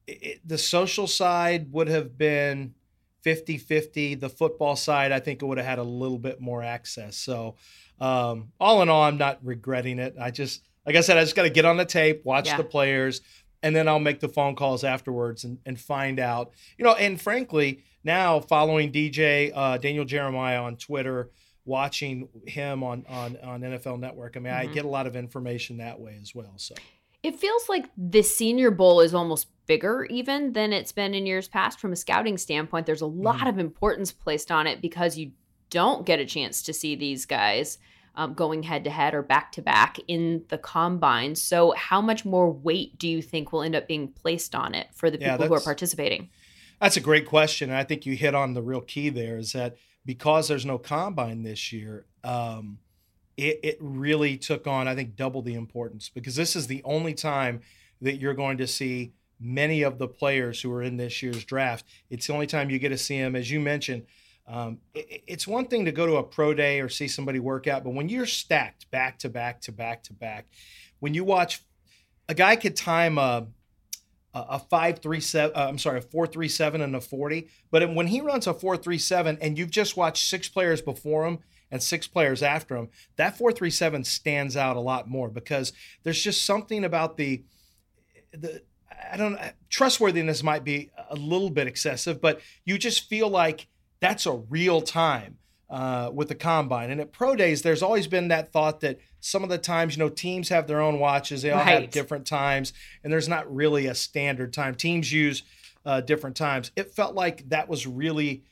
it, the social side would have been 50 50. The football side, I think it would have had a little bit more access. So, um, all in all, I'm not regretting it. I just, like I said, I just got to get on the tape, watch yeah. the players, and then I'll make the phone calls afterwards and, and find out. You know, and frankly, now following DJ uh, Daniel Jeremiah on Twitter, watching him on on on NFL Network. I mean, mm-hmm. I get a lot of information that way as well. So it feels like the Senior Bowl is almost bigger even than it's been in years past from a scouting standpoint. There's a lot mm-hmm. of importance placed on it because you don't get a chance to see these guys. Um, going head to head or back to back in the combine. So, how much more weight do you think will end up being placed on it for the people yeah, who are participating? That's a great question. And I think you hit on the real key there is that because there's no combine this year, um, it, it really took on, I think, double the importance because this is the only time that you're going to see many of the players who are in this year's draft. It's the only time you get to see them. As you mentioned, um, it, it's one thing to go to a pro day or see somebody work out, but when you're stacked back to back to back to back, when you watch a guy could time a a five three seven. Uh, I'm sorry, a four three seven and a forty. But when he runs a four three seven, and you've just watched six players before him and six players after him, that four three seven stands out a lot more because there's just something about the the I don't trustworthiness might be a little bit excessive, but you just feel like that's a real time uh, with the combine. And at pro days, there's always been that thought that some of the times, you know, teams have their own watches, they all right. have different times, and there's not really a standard time. Teams use uh, different times. It felt like that was really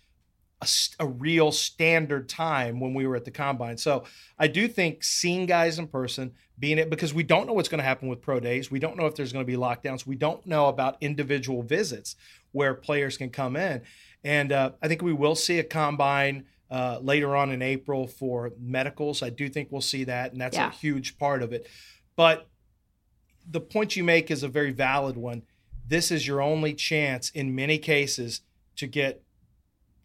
a, a, real standard time when we were at the combine. So I do think seeing guys in person, being it because we don't know what's going to happen with pro days. We don't know if there's going to be lockdowns. We don't know about individual visits where players can come in. And uh, I think we will see a combine uh, later on in April for medicals. I do think we'll see that, and that's yeah. a huge part of it. But the point you make is a very valid one. This is your only chance in many cases to get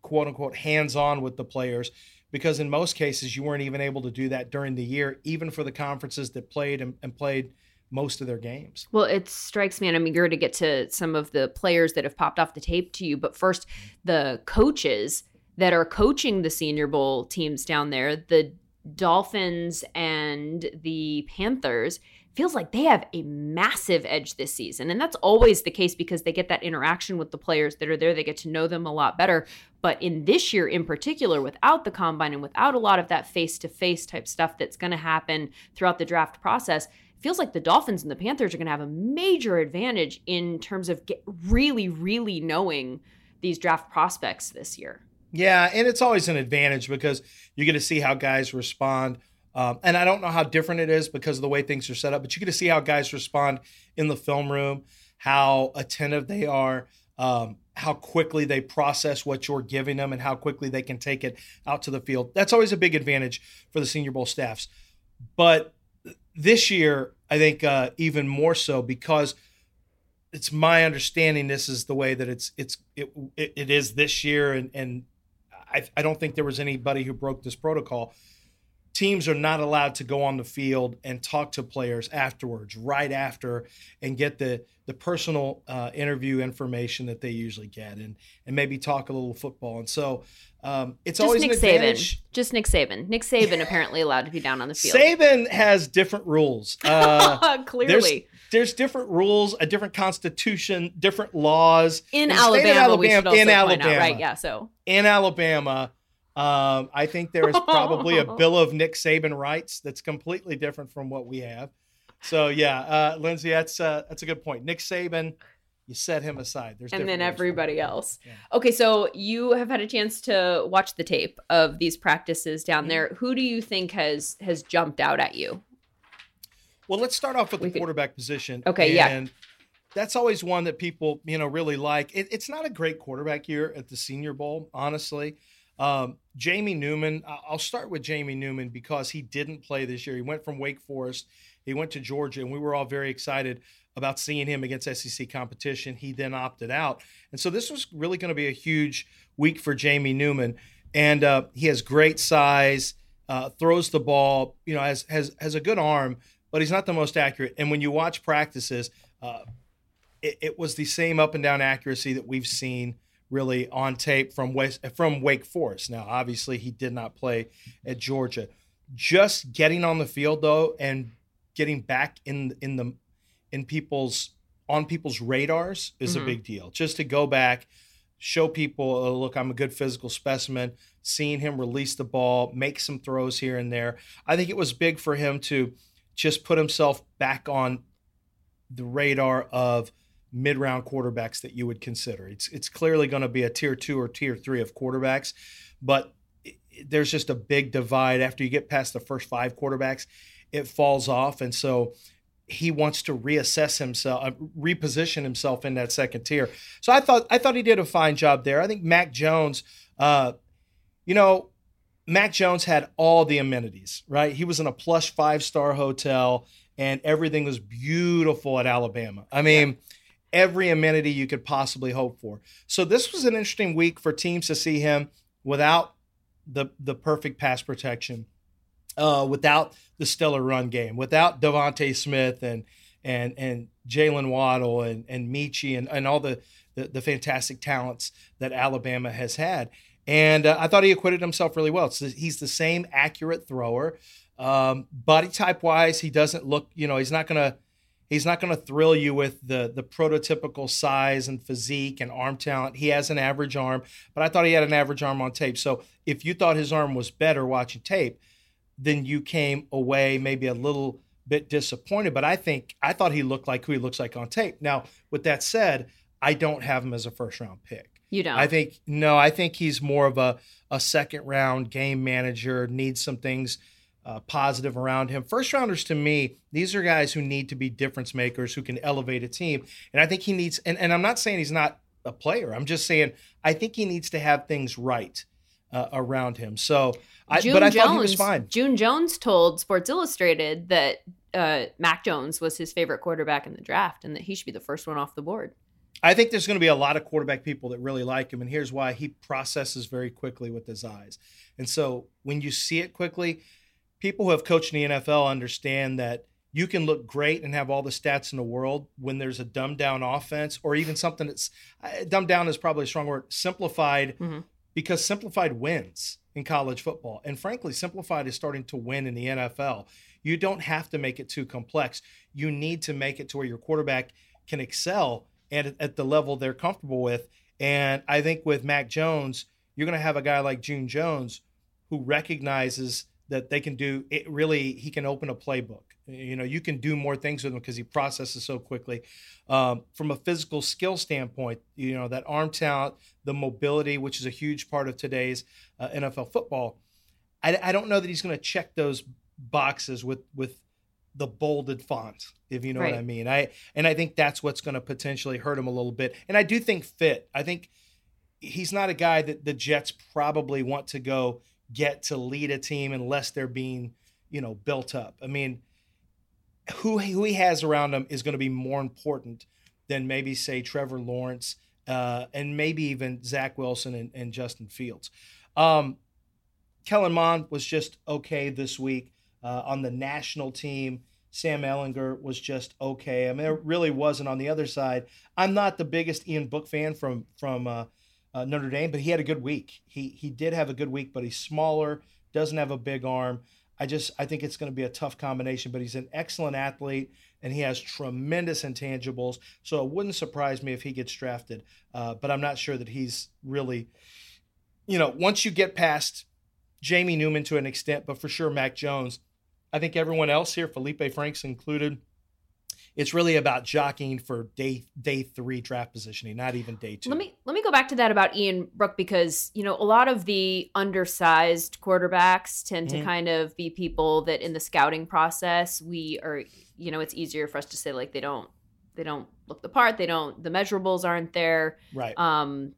quote unquote hands on with the players because in most cases you weren't even able to do that during the year, even for the conferences that played and, and played most of their games. Well, it strikes me, and I'm eager to get to some of the players that have popped off the tape to you. But first, the coaches that are coaching the Senior Bowl teams down there, the Dolphins and the Panthers, feels like they have a massive edge this season. And that's always the case because they get that interaction with the players that are there. They get to know them a lot better. But in this year in particular, without the combine and without a lot of that face to face type stuff that's going to happen throughout the draft process, feels like the Dolphins and the Panthers are going to have a major advantage in terms of really, really knowing these draft prospects this year. Yeah, and it's always an advantage because you get to see how guys respond. Um, and I don't know how different it is because of the way things are set up, but you get to see how guys respond in the film room, how attentive they are, um, how quickly they process what you're giving them, and how quickly they can take it out to the field. That's always a big advantage for the Senior Bowl staffs. But this year, I think uh, even more so because it's my understanding this is the way that it's it's it, it is this year and and I, I don't think there was anybody who broke this protocol. Teams are not allowed to go on the field and talk to players afterwards, right after, and get the the personal uh, interview information that they usually get, and and maybe talk a little football. And so um, it's Just always Nick Saban. Just Nick Saban. Nick Saban [laughs] apparently allowed to be down on the field. Saban has different rules. [laughs] Uh, Clearly, there's, there's, different rules, a different constitution, different laws in, Alabama, Alabama in Alabama, out, right? Yeah. So in Alabama, um, I think there is probably a [laughs] bill of Nick Saban rights that's completely different from what we have. So yeah, uh, Lindsay, that's uh, that's a good point. Nick Saban you set him aside. There's and then everybody else. Yeah. Okay, so you have had a chance to watch the tape of these practices down there. Who do you think has has jumped out at you? Well, let's start off with we the quarterback position. Okay, and yeah. That's always one that people, you know, really like. It, it's not a great quarterback year at the Senior Bowl, honestly. Um, Jamie Newman, I'll start with Jamie Newman because he didn't play this year. He went from Wake Forest, he went to Georgia, and we were all very excited about seeing him against SEC competition. He then opted out. And so this was really going to be a huge week for Jamie Newman. And uh, he has great size, uh, throws the ball, you know, has, has, has a good arm, but he's not the most accurate. And when you watch practices, uh, it, it, was the same up and down accuracy that we've seen really on tape from West, from Wake Forest. Now, obviously, he did not play at Georgia. Just getting on the field though, and getting back in in the in people's on people's radars is mm-hmm. a big deal. Just to go back, show people, oh, look, I'm a good physical specimen. Seeing him release the ball, make some throws here and there. I think it was big for him to just put himself back on the radar of mid-round quarterbacks that you would consider. It's it's clearly going to be a tier 2 or tier 3 of quarterbacks, but there's just a big divide after you get past the first 5 quarterbacks, it falls off and so he wants to reassess himself, uh, reposition himself in that second tier. So I thought I thought he did a fine job there. I think Mac Jones, uh, you know, Mac Jones had all the amenities, right? He was in a plush five star hotel, and everything was beautiful at Alabama. I mean. Every amenity you could possibly hope for. So this was an interesting week for teams to see him without the the perfect pass protection uh, without the stellar run game, without DeVonta Smith and and and Jaylen Waddle and and Metchie and, and all the, the, the fantastic talents that Alabama has had. And uh, I thought he acquitted himself really well. So he's the same accurate thrower. Um, body type wise, he doesn't look. You know, he's not gonna he's not gonna thrill you with the the prototypical size and physique and arm talent. He has an average arm, but I thought he had an average arm on tape. So if you thought his arm was better watching tape, then you came away maybe a little bit disappointed. But I think I thought he looked like who he looks like on tape. Now, with that said, I don't have him as a first round pick. You don't. I think no. I think he's more of a a second round game manager. Needs some things uh, positive around him. First rounders to me, these are guys who need to be difference makers who can elevate a team. And I think he needs. And, and I'm not saying he's not a player. I'm just saying I think he needs to have things right uh, around him. So, I, but I Jones, thought he was fine. June Jones told Sports Illustrated that uh, Mac Jones was his favorite quarterback in the draft, and that he should be the first one off the board. I think there's going to be a lot of quarterback people that really like him, and here's why: he processes very quickly with his eyes, and so when you see it quickly, people who have coached in the NFL understand that you can look great and have all the stats in the world when there's a dumbed down offense or even something that's uh, dumbed down is probably a strong word simplified mm-hmm because simplified wins in college football. And frankly, simplified is starting to win in the NFL. You don't have to make it too complex. You need to make it to where your quarterback can excel at, at the level they're comfortable with. And I think with Mac Jones, you're going to have a guy like June Jones who recognizes that they can do it really he can open a playbook you know you can do more things with him because he processes so quickly um, from a physical skill standpoint you know that arm talent the mobility which is a huge part of today's uh, nfl football I, I, don't know that he's going to check those boxes with with the bolded font if you know right. what i mean i and i think that's what's going to potentially hurt him a little bit and i do think fit i think he's not a guy that the jets probably want to go get to lead a team unless they're being, you know, built up. I mean, who who he has around him is going to be more important than maybe say Trevor Lawrence uh, and maybe even Zach Wilson and, and Justin Fields. Um, Kellen Mond was just okay this week uh, on the national team. Sam Ehlinger was just okay. I mean, it really wasn't on the other side. I'm not the biggest Ian Book fan from from uh, uh, Notre Dame, but he had a good week. He he did have a good week, but he's smaller, doesn't have a big arm. I just I think it's going to be a tough combination, but he's an excellent athlete and he has tremendous intangibles. So it wouldn't surprise me if he gets drafted, uh, but I'm not sure that he's really, you know, once you get past Jamie Newman to an extent, but for sure Mac Jones, I think everyone else here, Felipe Franks included, it's really about jockeying for day day three draft positioning, not even day two. Let me let me go back to that about Ian Book because you know a lot of the undersized quarterbacks tend mm-hmm. to kind of be people that in the scouting process we are you know it's easier for us to say like they don't they don't look the part they don't the measurables aren't there right um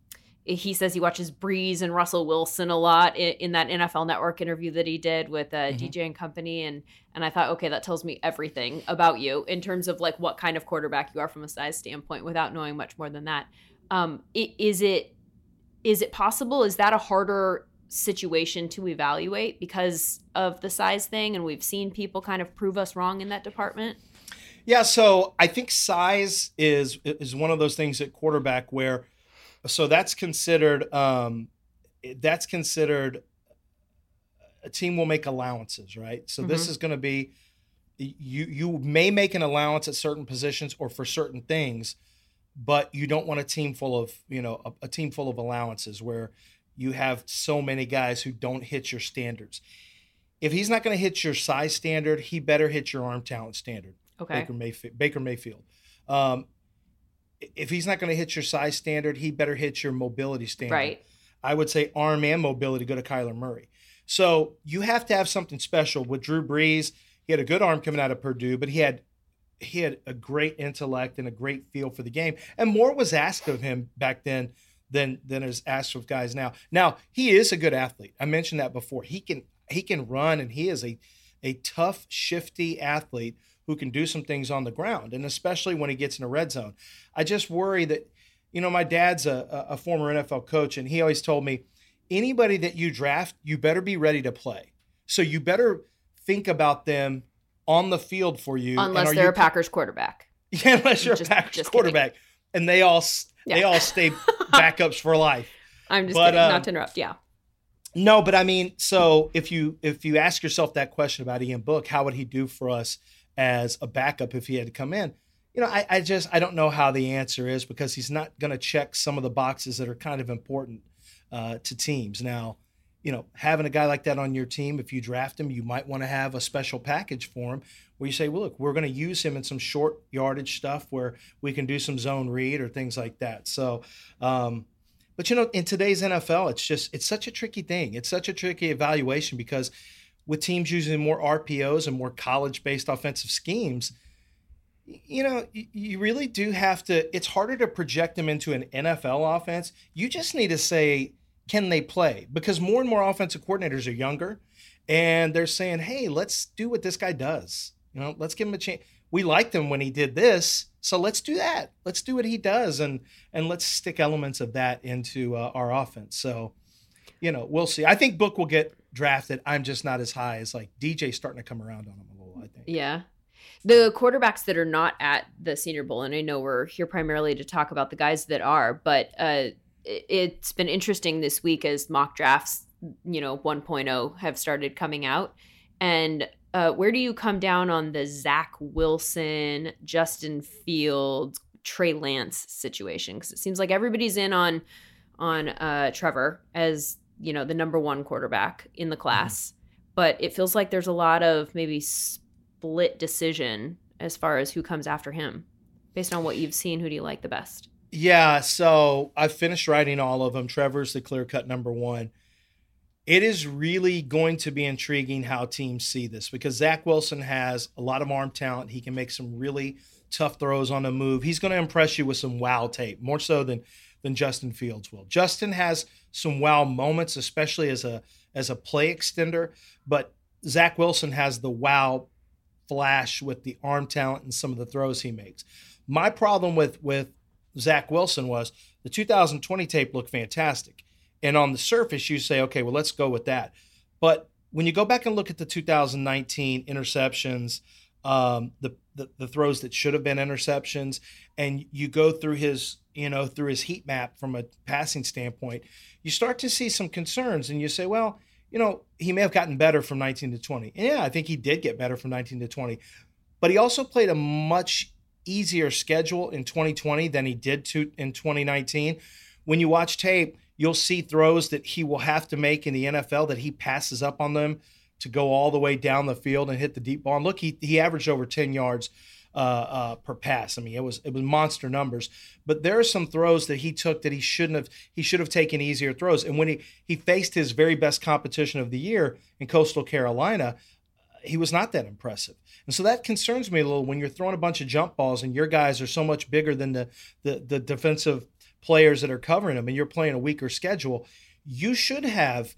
he says he watches Brees and Russell Wilson a lot in, in that NFL Network interview that he did with uh, mm-hmm. DJ and company, and and I thought, okay, that tells me everything about you in terms of like what kind of quarterback you are from a size standpoint, without knowing much more than that. Um, is it is it possible? Is that a harder situation to evaluate because of the size thing? And we've seen people kind of prove us wrong in that department. Yeah, so I think size is is one of those things at quarterback where so that's considered um, that's considered a team will make allowances, right? So mm-hmm. this is going to be you you may make an allowance at certain positions or for certain things, but you don't want a team full of you know a, a team full of allowances where you have so many guys who don't hit your standards. If he's not going to hit your size standard, he better hit your arm talent standard. Okay. Baker Mayfield. Baker Mayfield. Um, if he's not going to hit your size standard, he better hit your mobility standard. Right. I would say arm and mobility go to Kyler Murray. So you have to have something special with Drew Brees. He had a good arm coming out of Purdue, but he had he had a great intellect and a great feel for the game. And more was asked of him back then than than is asked of guys now. Now he is a good athlete. I mentioned that before. He can he can run and he is a a tough, shifty athlete who can do some things on the ground, and especially when he gets in a red zone. I just worry that, you know, my dad's a, a former NFL coach, and he always told me, anybody that you draft, you better be ready to play. So you better think about them on the field for you, unless they're you, a Packers quarterback. [laughs] Yeah, unless you're just, a Packers quarterback, kidding. and they all yeah. they all stay [laughs] backups for life. I'm just but, kidding, um, not to interrupt. Yeah. No, but I mean, so if you if you ask yourself that question about Ian Book, how would he do for us as a backup if he had to come in? You know, I, I just I don't know how the answer is because he's not going to check some of the boxes that are kind of important uh, to teams. Now, you know, having a guy like that on your team, if you draft him, you might want to have a special package for him where you say, well, look, we're going to use him in some short yardage stuff where we can do some zone read or things like that. So, um, but you know, in today's NFL, it's just it's such a tricky thing. It's such a tricky evaluation because with teams using more RPOs and more college based offensive schemes, you know, you really do have to, it's harder to project them into an NFL offense. You just need to say, can they play? Because more and more offensive coordinators are younger and they're saying, hey, let's do what this guy does. You know, let's give him a chance. We liked him when he did this, so let's do that. Let's do what he does, and and let's stick elements of that into uh, our offense. So, you know, we'll see. I think Book will get drafted. I'm just not as high as like DJ starting to come around on him a little. I think. Yeah. The quarterbacks that are not at the Senior Bowl, and I know we're here primarily to talk about the guys that are, but uh, it's been interesting this week as mock drafts, you know, 1.0 have started coming out. And uh, where do you come down on the Zach Wilson, Justin Fields, Trey Lance situation? Because it seems like everybody's in on on uh, Trevor as you know the number one quarterback in the class mm-hmm. but it feels like there's a lot of maybe split decision as far as who comes after him based on what you've seen who do you like the best? Yeah so i've finished writing all of them trevor's the clear cut number one. It is really going to be intriguing how teams see this because zach wilson has a lot of arm talent. He can make some really tough throws on the move. He's going to impress you with some wow tape more so than than Justin Fields will. Justin has some wow moments, especially as a as a play extender, but Zach Wilson has the wow flash with the arm talent and some of the throws he makes. My problem with with Zach Wilson was the 2020 tape looked fantastic. And on the surface, you say, okay, well, let's go with that. But when you go back and look at the 2019 interceptions, um, the, the, the throws that should have been interceptions, and you go through his you know through his heat map from a passing standpoint, you start to see some concerns, and you say, well, you know, he may have gotten better from 19 to 20. And yeah, I think he did get better from 19 to 20, but he also played a much easier schedule in 2020 than he did to in 2019. When you watch tape, you'll see throws that he will have to make in the NFL that he passes up on them to go all the way down the field and hit the deep ball. And look, he, he averaged over 10 yards uh, uh, per pass. I mean, it was it was monster numbers. But there are some throws that he took that he shouldn't have. He should have taken easier throws. And when he he faced his very best competition of the year in Coastal Carolina, he was not that impressive. And so that concerns me a little when you're throwing a bunch of jump balls and your guys are so much bigger than the the, the defensive players that are covering them and you're playing a weaker schedule, you should have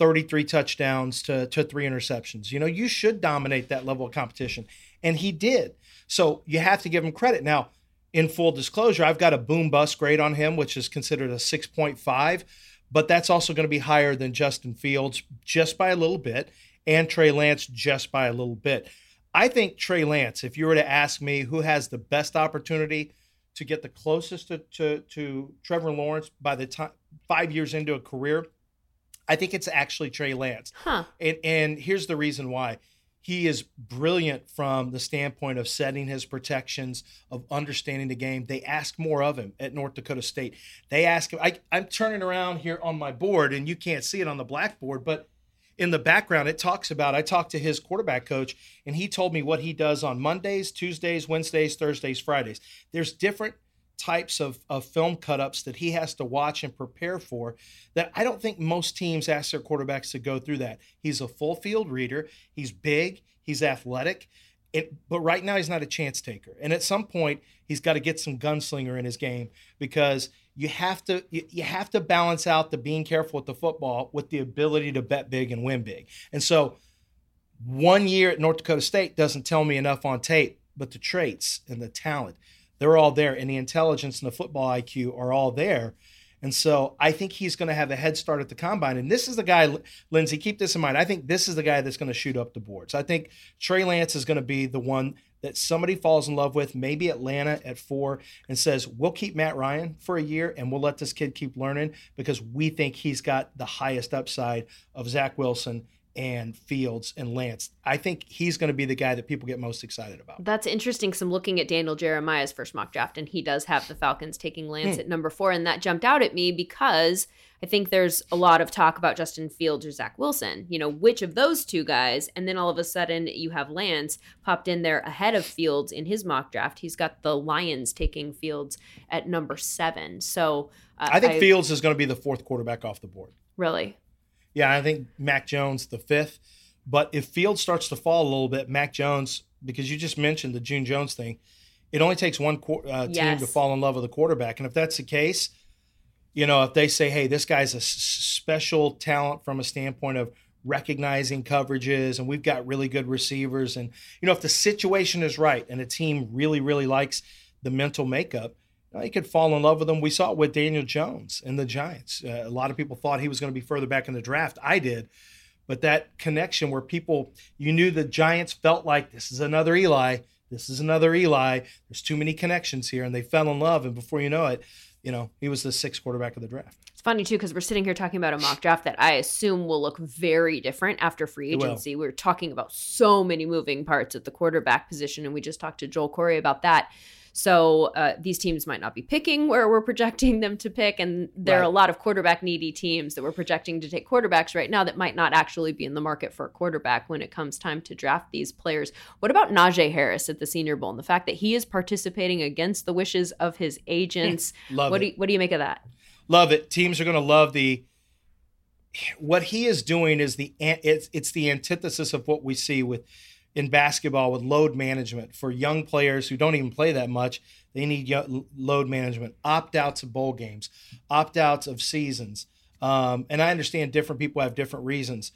33 touchdowns to, to three interceptions. You know, you should dominate that level of competition. And he did. So you have to give him credit. Now, in full disclosure, I've got a boom bust grade on him, which is considered a 6.5, but that's also going to be higher than Justin Fields just by a little bit and Trey Lance just by a little bit. I think Trey Lance, if you were to ask me who has the best opportunity to get the closest to, to, to Trevor Lawrence by the time five years into a career, I think it's actually Trey Lance. Huh. And, and here's the reason why. He is brilliant from the standpoint of setting his protections, of understanding the game. They ask more of him at North Dakota State. They ask him. I, I'm turning around here on my board, and you can't see it on the blackboard, but in the background, it talks about. I talked to his quarterback coach, and he told me what he does on Mondays, Tuesdays, Wednesdays, Thursdays, Fridays. There's different types of, of film cutups that he has to watch and prepare for that I don't think most teams ask their quarterbacks to go through that. He's a full field reader, he's big, he's athletic. It, but right now he's not a chance taker. And at some point he's got to get some gunslinger in his game because you have to you, you have to balance out the being careful with the football with the ability to bet big and win big. And so one year at North Dakota State doesn't tell me enough on tape, but the traits and the talent they're all there, and the intelligence and the football IQ are all there. And so I think he's going to have a head start at the combine. And this is the guy, Lindsay, keep this in mind. I think this is the guy that's going to shoot up the boards. I think Trey Lance is going to be the one that somebody falls in love with, maybe Atlanta at four, and says, We'll keep Matt Ryan for a year and we'll let this kid keep learning because we think he's got the highest upside of Zach Wilson and Fields and Lance. I think he's going to be the guy that people get most excited about. That's interesting. So I'm looking at Daniel Jeremiah's first mock draft, and he does have the Falcons taking Lance hmm. at number four. And that jumped out at me because I think there's a lot of talk about Justin Fields or Zach Wilson. You know, which of those two guys? And then all of a sudden you have Lance popped in there ahead of Fields in his mock draft. He's got the Lions taking Fields at number seven. So uh, I think I, Fields is going to be the fourth quarterback off the board. Really? Yeah, I think Mac Jones the fifth. But if Field starts to fall a little bit, Mac Jones, because you just mentioned the June Jones thing, it only takes one uh, team yes. to fall in love with a quarterback. And if that's the case, you know, if they say, hey, this guy's a s- special talent from a standpoint of recognizing coverages and we've got really good receivers. And, you know, if the situation is right and a team really, really likes the mental makeup, you could fall in love with him. We saw it with Daniel Jones and the Giants. Uh, a lot of people thought he was going to be further back in the draft. I did. But that connection where people, you knew the Giants felt like this is another Eli. This is another Eli. There's too many connections here. And they fell in love. And before you know it, you know, he was the sixth quarterback of the draft. It's funny too because we're sitting here talking about a mock draft that I assume will look very different after free agency. We're talking about so many moving parts at the quarterback position, and we just talked to Joel Corry about that. So uh, these teams might not be picking where we're projecting them to pick, and there right. are a lot of quarterback needy teams that we're projecting to take quarterbacks right now that might not actually be in the market for a quarterback when it comes time to draft these players. What about Najee Harris at the Senior Bowl and the fact that he is participating against the wishes of his agents? [laughs] love what it. Do you, what do you make of that? Love it. Teams are going to love the what he is doing is the it's it's the antithesis of what we see with in basketball with load management for young players who don't even play that much. They need load management, opt outs of bowl games, opt outs of seasons. Um, and I understand different people have different reasons.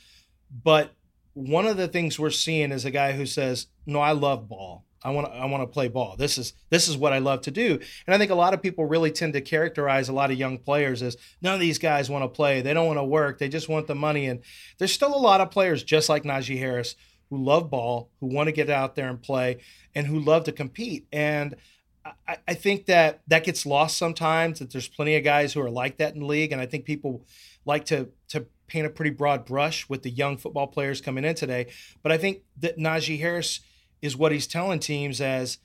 But one of the things we're seeing is a guy who says, No, I love ball. I want to I want to play ball. This is this is what I love to do. And I think a lot of people really tend to characterize a lot of young players as none of these guys want to play. They don't want to work. They just want the money. And there's still a lot of players just like Najee Harris who love ball, who want to get out there and play, and who love to compete. And I, I, think that that gets lost sometimes. That there's plenty of guys who are like that in the league, and I think people like to to paint a pretty broad brush with the young football players coming in today. But I think that Najee Harris is what he's telling teams as.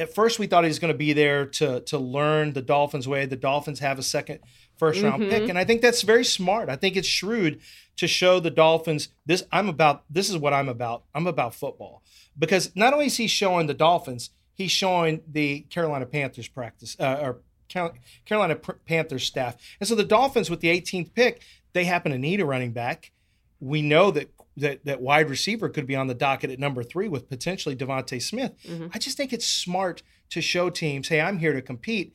At first, we thought he was going to be there to to learn the Dolphins' way. The Dolphins have a second first round mm-hmm. pick, and I think that's very smart. I think it's shrewd to show the Dolphins this I'm about this is what I'm about. I'm about football. Because not only is he showing the Dolphins, he's showing the Carolina Panthers practice uh, or Carolina Panthers staff. And so the Dolphins with the 18th pick, they happen to need a running back. We know that that, that wide receiver could be on the docket at number three with potentially DeVonta Smith. Mm-hmm. I just think it's smart to show teams, hey, I'm here to compete.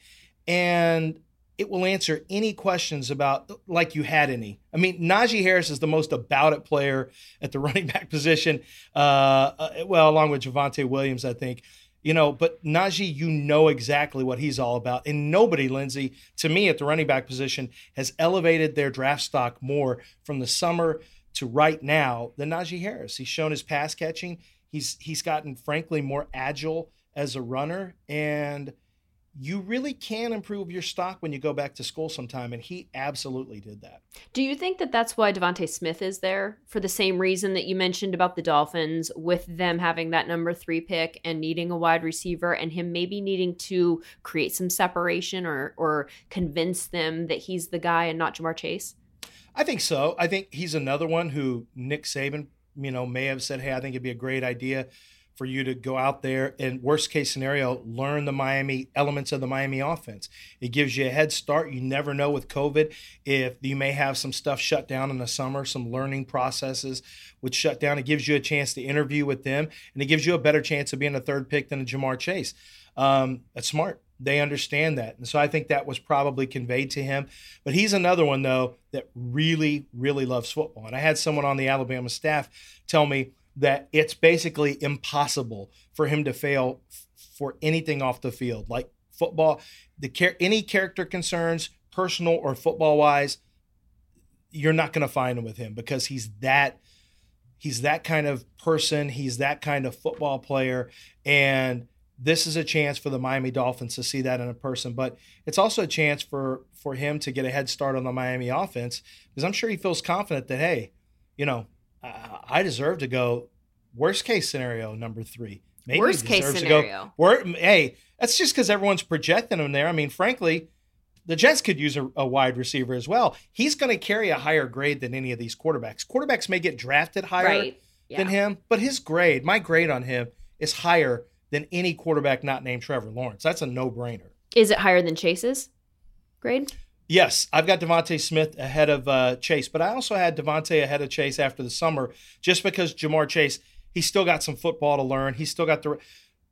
And it will answer any questions about like you had any. I mean, Najee Harris is the most about it player at the [laughs] running back position. Uh, uh, well, along with Javonte Williams, I think. You know, but Najee, you know exactly what he's all about. And nobody, Lindsay, to me at the running back position, has elevated their draft stock more from the summer to right now than Najee Harris. He's shown his pass catching. He's he's gotten frankly more agile as a runner and you really can improve your stock when you go back to school sometime and he absolutely did that. Do you think that that's why DeVonta Smith is there for the same reason that you mentioned about the dolphins with them having that number three pick and needing a wide receiver and him maybe needing to create some separation or or convince them that he's the guy and not Ja'Marr Chase? I think so. I think he's another one who nick saban you know may have said hey i think it'd be a great idea for you to go out there and worst case scenario learn the Miami elements of the Miami offense. It gives you a head start. You never know with COVID if you may have some stuff shut down in the summer, some learning processes would shut down. It gives you a chance to interview with them, and it gives you a better chance of being a third pick than a Ja'Marr Chase. Um, that's smart. They understand that. And so I think that was probably conveyed to him. But he's another one, though, that really, really loves football. And I had someone on the Alabama staff tell me that it's basically impossible for him to fail f- for anything off the field, like football. The care any character concerns, personal or football wise, you're not going to find him with him because he's that he's that kind of person. He's that kind of football player, and this is a chance for the Miami Dolphins to see that in a person. But it's also a chance for for him to get a head start on the Miami offense because I'm sure he feels confident that hey, you know, uh, I deserve to go. Worst case scenario, number three. Maybe worst case scenario. Go, hey, that's just because everyone's projecting him there. I mean, frankly, the Jets could use a, a wide receiver as well. He's going to carry a higher grade than any of these quarterbacks. Quarterbacks may get drafted higher right. yeah. than him, but his grade, my grade on him, is higher than any quarterback not named Trevor Lawrence. That's a no brainer. Is it higher than Chase's grade? Yes, I've got DeVonta Smith ahead of uh, Chase, but I also had DeVonta ahead of Chase after the summer, just because Ja'Marr Chase he's still got some football to learn. He's still got the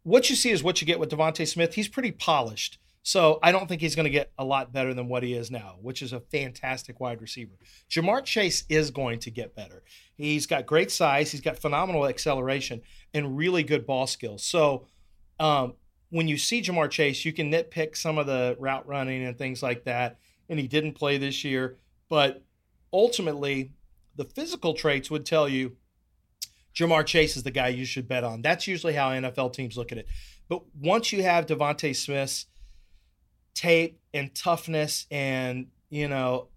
what you see is what you get with DeVonta Smith. He's pretty polished, so I don't think he's going to get a lot better than what he is now, which is a fantastic wide receiver. Ja'Marr Chase is going to get better. He's got great size, he's got phenomenal acceleration, and really good ball skills. So. Um, when you see Ja'Marr Chase, you can nitpick some of the route running and things like that and he didn't play this year. But ultimately, the physical traits would tell you Ja'Marr Chase is the guy you should bet on. That's usually how NFL teams look at it. But once you have DeVonta Smith's tape and toughness and, you know,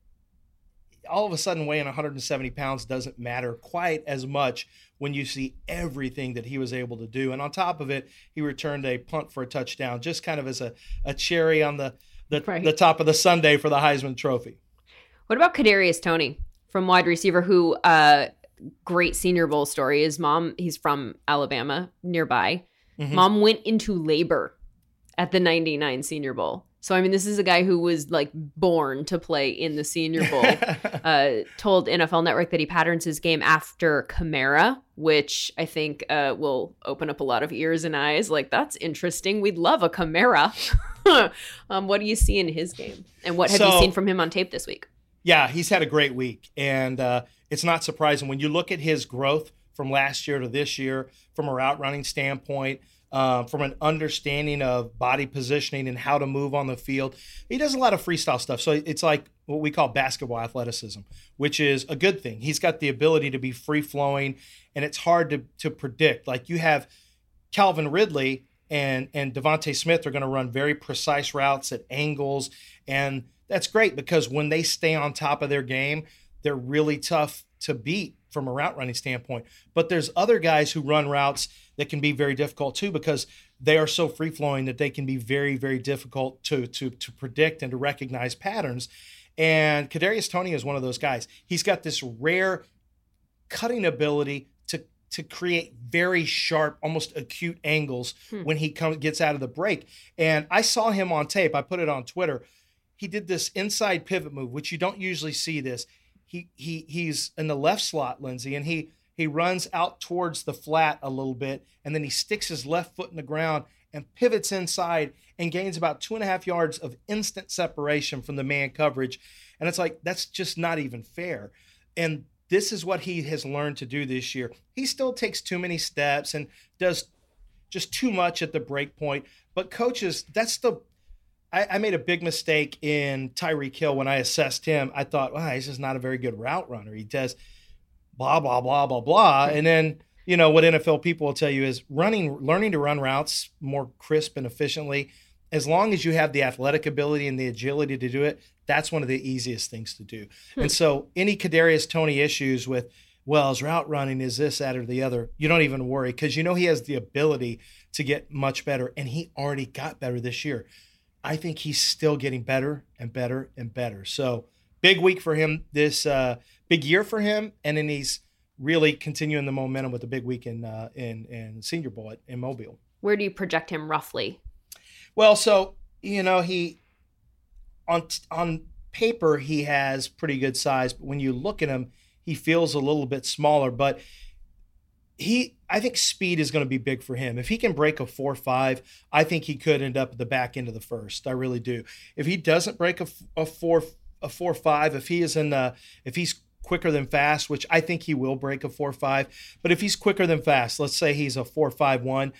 all of a sudden weighing 170 pounds doesn't matter quite as much when you see everything that he was able to do. And on top of it, he returned a punt for a touchdown, just kind of as a, a cherry on the the, right. the top of the sundae for the Heisman Trophy. What about Kadarius Toney from wide receiver who uh great senior bowl story. His mom, he's from Alabama nearby. Mm-hmm. Mom went into labor at the 99 Senior Bowl. So I mean, this is a guy who was like born to play in the Senior Bowl. [laughs] uh, told NFL Network that he patterns his game after Kamara, which I think uh, will open up a lot of ears and eyes. Like that's interesting. We'd love a Kamara. [laughs] um, what do you see in his game, and what have so, you seen from him on tape this week? Yeah, he's had a great week, and uh, it's not surprising when you look at his growth from last year to this year, from a route running standpoint uh, from an understanding of body positioning and how to move on the field. He does a lot of freestyle stuff. So it's like what we call basketball athleticism, which is a good thing. He's got the ability to be free flowing, and it's hard to, to predict. Like you have Calvin Ridley and, and DeVonta Smith are going to run very precise routes at angles. And that's great because when they stay on top of their game, they're really tough to beat from a route running standpoint. But there's other guys who run routes that can be very difficult too because they are so free flowing that they can be very very difficult to to to predict and to recognize patterns. And Kadarius Toney is one of those guys. He's got this rare cutting ability to to create very sharp, almost acute angles hmm. when he comes gets out of the break. And I saw him on tape. I put it on Twitter. He did this inside pivot move, which you don't usually see this. He he he's in the left slot, Lindsay, and he he runs out towards the flat a little bit and then he sticks his left foot in the ground and pivots inside and gains about two and a half yards of instant separation from the man coverage. And it's like, that's just not even fair. And this is what he has learned to do this year. He still takes too many steps and does just too much at the break point. But coaches, that's the I, I made a big mistake in Tyreek Hill when I assessed him. I thought, wow, he's just not a very good route runner. He does blah blah blah blah blah, and then you know what NFL people will tell you is running, learning to run routes more crisp and efficiently. As long as you have the athletic ability and the agility to do it, that's one of the easiest things to do. Hmm. And so, any Kadarius Toney issues with well, his route running is this, that, or the other. You don't even worry because you know he has the ability to get much better, and he already got better this year. I think he's still getting better and better and better. So big week for him this uh, big year for him, and then he's really continuing the momentum with the big week in uh, in in Senior Bowl at, in Mobile. Where do you project him roughly? Well, so you know he on on paper he has pretty good size, but when you look at him, he feels a little bit smaller. But he I think speed is going to be big for him. If he can break a 4-5, I think he could end up at the back end of the first. I really do. If he doesn't break a, a 4 a 4-5, if he is in the if he's quicker than fast, which I think he will break a 4-5, but if he's quicker than fast, let's say he's a 4-5-1,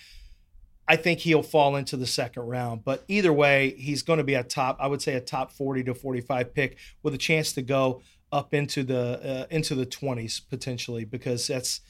I think he'll fall into the second round. But either way, he's going to be a top, I would say a top 40 to 45 pick with a chance to go up into the uh, into the 20s potentially because that's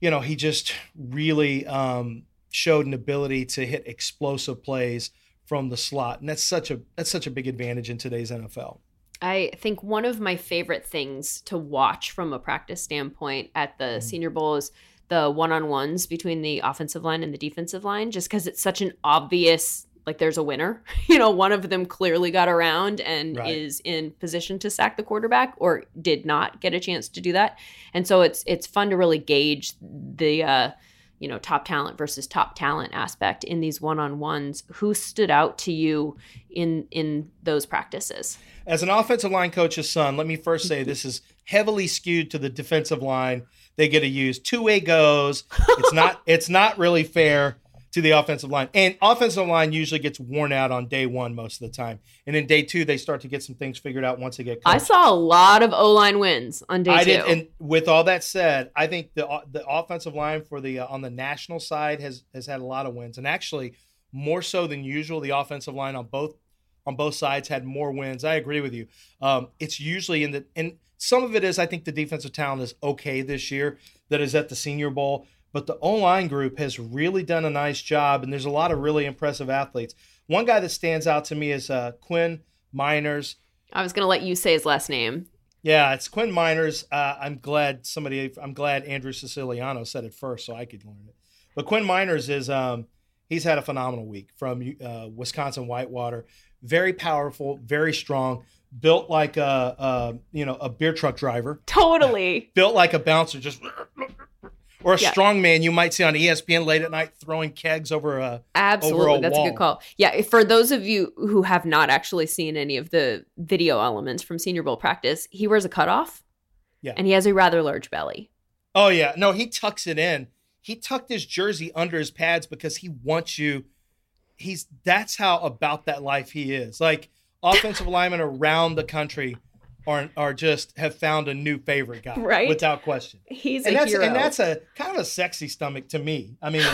you know, he just really um, showed an ability to hit explosive plays from the slot, and that's such a that's such a big advantage in today's NFL. I think one of my favorite things to watch from a practice standpoint at the mm-hmm. Senior Bowl is the one-on-ones between the offensive line and the defensive line just because it's such an obvious like there's a winner. [laughs] You know, one of them clearly got around and right. is in position to sack the quarterback or did not get a chance to do that. And so it's it's fun to really gauge the uh you know, top talent versus top talent aspect in these one-on-ones. Who stood out to you in in those practices? As an offensive line coach's son, let me first say this is heavily skewed to the defensive line. They get to use two-way goes. It's not [laughs] it's not really fair to the offensive line. And offensive line usually gets worn out on day one most of the time. And in day two, they start to get some things figured out once they get coached. I saw a lot of O line wins on day I two. Did, and with all that said, I think the the offensive line for the uh, on the national side has has had a lot of wins. And actually, more so than usual, the offensive line on both on both sides had more wins. I agree with you. Um, it's usually in the and some of it is I think the defensive talent is okay this year that is at the Senior Bowl but the O line group has really done a nice job, and there's a lot of really impressive athletes. One guy that stands out to me is uh, Quinn Meinerz. I was going to let you say his last name. Yeah, it's Quinn Meinerz. Uh, I'm glad somebody. I'm glad Andrew Siciliano said it first, so I could learn it. But Quinn Meinerz is um, he's had a phenomenal week from uh, Wisconsin Whitewater. Very powerful, very strong. Built like a, a you know a beer truck driver. Totally. Built like a bouncer, just [laughs] or a yeah. strong man you might see on ESPN late at night throwing kegs over a absolutely over a that's wall. a good call. Yeah, for those of you who have not actually seen any of the video elements from Senior Bowl practice, he wears a cutoff. Yeah, and he has a rather large belly. Oh yeah, no, he tucks it in. He tucked his jersey under his pads because he wants you. He's that's how about that life he is. Like [laughs] offensive linemen around the country are are just have found a new favorite guy, right? Without question. He's and a that's, hero, and that's a kind of a sexy stomach to me. I mean,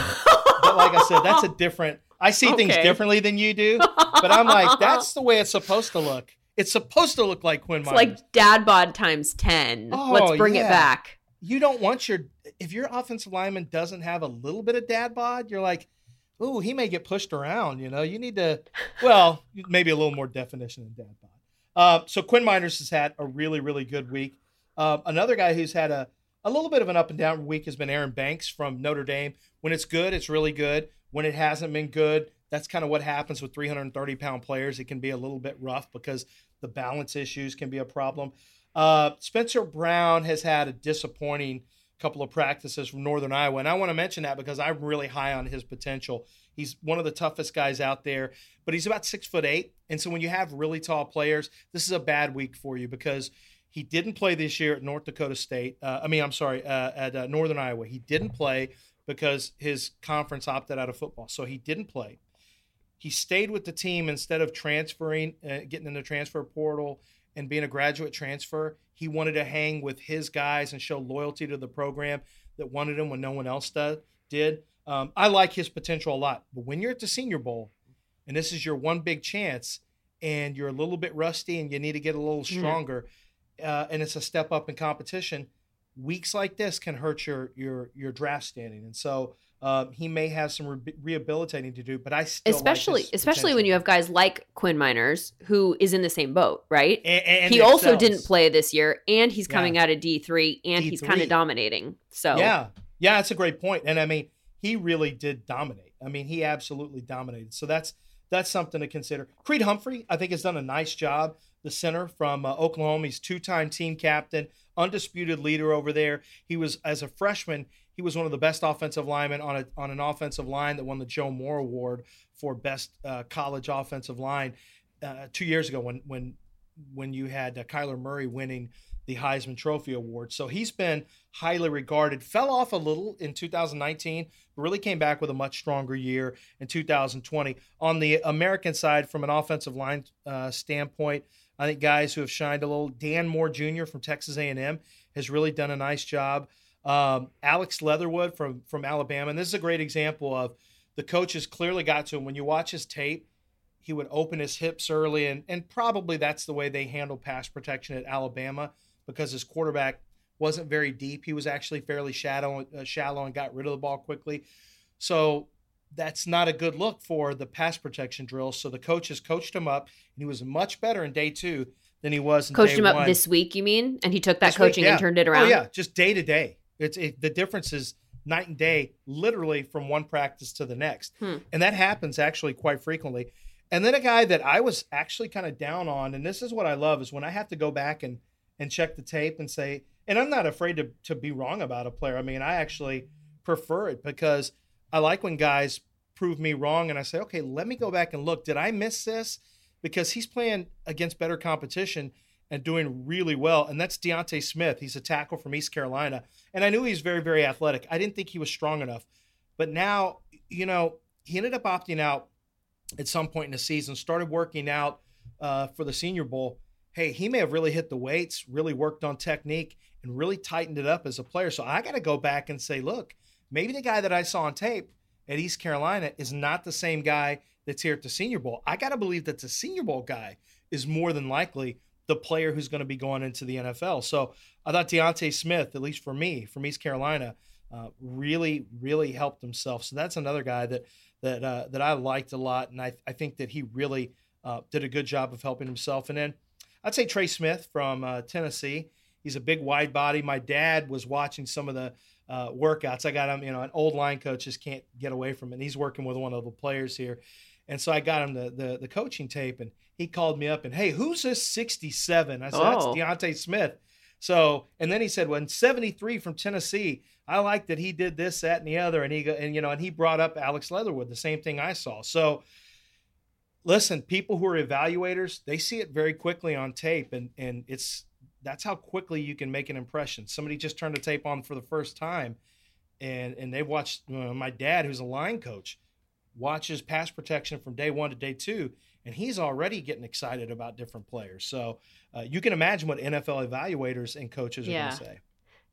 but like I said, that's a [laughs] different. I see okay. things differently than you do, but I'm like, that's the way it's supposed to look. It's supposed to look like Quinn. It's like dad bod times ten. Oh, Let's bring yeah. it back. You don't want your if your offensive lineman doesn't have a little bit of dad bod, you're like, ooh, he may get pushed around. You know, you need to, well, maybe a little more definition than dad bod. Uh, so Quinn Meinerz has had a really, really good week. Uh, another guy who's had a, a little bit of an up and down week has been Aaron Banks from Notre Dame. When it's good, it's really good. When it hasn't been good, that's kind of what happens with 330 pound players. It can be a little bit rough because the balance issues can be a problem. Uh, Spencer Brown has had a disappointing couple of practices from Northern Iowa, and I want to mention that because I'm really high on his potential. He's one of the toughest guys out there, but he's about six foot eight. And so when you have really tall players, this is a bad week for you because he didn't play this year at North Dakota State. Uh, I mean, I'm sorry, uh, at uh, Northern Iowa. He didn't play because his conference opted out of football. So he didn't play. He stayed with the team instead of transferring, uh, getting in the transfer portal and being a graduate transfer. He wanted to hang with his guys and show loyalty to the program that wanted him when no one else did. Um, I like his potential a lot. But when you're at the Senior Bowl and this is your one big chance and you're a little bit rusty and you need to get a little stronger mm-hmm. uh, and it's a step up in competition, weeks like this can hurt your your your draft standing. And so um, he may have some re- rehabilitating to do, but I still especially like especially when you have guys like Quinn Meinerz who is in the same boat, right? And, and he also didn't play this year, and he's coming Yeah. out of D three, and he's D3. kind of dominating. So Yeah, yeah, that's a great point. And I mean, he really did dominate. I mean, he absolutely dominated. So that's that's something to consider. Creed Humphrey, I think, has done a nice job. The center from uh, Oklahoma, he's two-time team captain, undisputed leader over there. He was as a freshman, he was one of the best offensive linemen on a on an offensive line that won the Joe Moore Award for best uh, college offensive line uh, two years ago when when when you had uh, Kyler Murray winning the Heisman Trophy Award. So he's been highly regarded. Fell off a little in 2019, but really came back with a much stronger year in 2020. On the American side, from an offensive line uh, standpoint, I think guys who have shined a little. Dan Moore Jr. from Texas A&M has really done a nice job. Um, Alex Leatherwood from from Alabama, and this is a great example of the coaches clearly got to him. When you watch his tape, he would open his hips early, and and probably that's the way they handle pass protection at Alabama because his quarterback wasn't very deep. He was actually fairly shallow, uh, shallow, and got rid of the ball quickly. So that's not a good look for the pass protection drills. So the coaches coached him up, and he was much better in day two than he was in coached him up one. this week. You mean? And he took that This week, coaching yeah. and turned it around. Oh yeah, just day to day. It's it, the difference is night and day, literally from one practice to the next, Hmm. and that happens actually quite frequently. And then a guy that I was actually kind of down on, and this is what I love is when I have to go back and and check the tape and say, and I'm not afraid to to be wrong about a player. I mean, I actually prefer it because I like when guys prove me wrong, and I say, okay, let me go back and look. Did I miss this? Because he's playing against better competition and doing really well. And that's D'Ante Smith. He's a tackle from East Carolina. And I knew he was very, very athletic. I didn't think he was strong enough. But now, you know, he ended up opting out at some point in the season, started working out uh, for the Senior Bowl. Hey, he may have really hit the weights, really worked on technique, and really tightened it up as a player. So I got to go back and say, look, maybe the guy that I saw on tape at East Carolina is not the same guy that's here at the Senior Bowl. I got to believe that the Senior Bowl guy is more than likely the player who's going to be going into the NFL. So I thought D'Ante Smith, at least for me, from East Carolina, uh, really, really helped himself. So that's another guy that that uh, that I liked a lot, and I, I think that he really uh, did a good job of helping himself. And then I'd say Trey Smith from uh, Tennessee. He's a big wide body. My dad was watching some of the uh, workouts. I got him, you know, an old line coach just can't get away from it. And he's working with one of the players here. And so I got him the, the, the coaching tape and he called me up and, hey, who's this 67? I said, that's Oh. D'Ante Smith. So, and then he said, well, in 73 from Tennessee, I like that he did this, that, and the other. And he, go, and, you know, and he brought up Alex Leatherwood, the same thing I saw. So, listen, people who are evaluators, they see it very quickly on tape, and and it's that's how quickly you can make an impression. Somebody just turned the tape on for the first time, and and they watched uh, my dad, who's a line coach, watches pass protection from day one to day two, and he's already getting excited about different players. So uh, you can imagine what NFL evaluators and coaches are Yeah. going to say.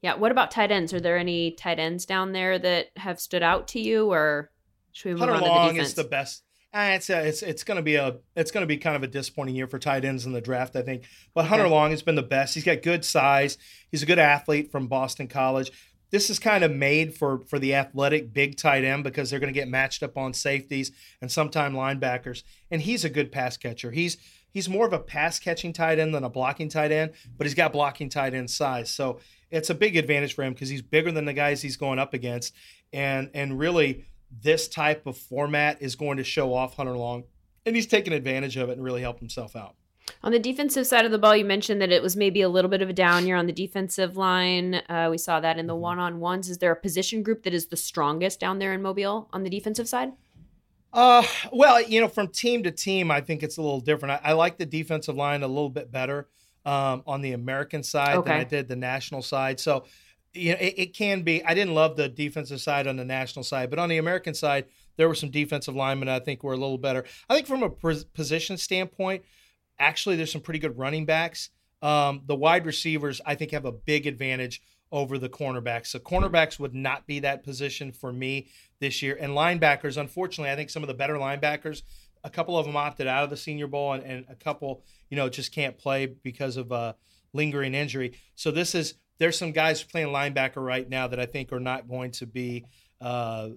Yeah. What about tight ends? Are there any tight ends down there that have stood out to you, or should we move Hunter on to the Long defense? is the best. Uh, it's a, it's it's going to be a it's going to be kind of a disappointing year for tight ends in the draft, I think. But Hunter Okay. Long has been the best. He's got good size. He's a good athlete from Boston College. This is kind of made for for the athletic big tight end because they're going to get matched up on safeties and sometime linebackers. And he's a good pass catcher. He's he's more of a pass catching tight end than a blocking tight end, but he's got blocking tight end size. So it's a big advantage for him because he's bigger than the guys he's going up against. And and really this type of format is going to show off Hunter Long, and he's taken advantage of it and really helped himself out. On the defensive side of the ball, you mentioned that it was maybe a little bit of a down year on the defensive line. Uh, we saw that in the Mhm. one on ones. Is there a position group that is the strongest down there in Mobile on the defensive side? Uh, well, you know, from team to team, I think it's a little different. I, I like the defensive line a little bit better um, on the American side Okay. than I did the national side. So you know, it, it, can be. I didn't love the defensive side on the national side, but on the American side, there were some defensive linemen I think were a little better. I think from a position standpoint, actually, there's some pretty good running backs. Um, the wide receivers, I think, have a big advantage over the cornerbacks. So cornerbacks would not be that position for me this year. And linebackers, unfortunately, I think some of the better linebackers, a couple of them opted out of the Senior Bowl, and, and a couple, you know, just can't play because of a lingering injury. So this is there's some guys playing linebacker right now that I think are not going to be uh,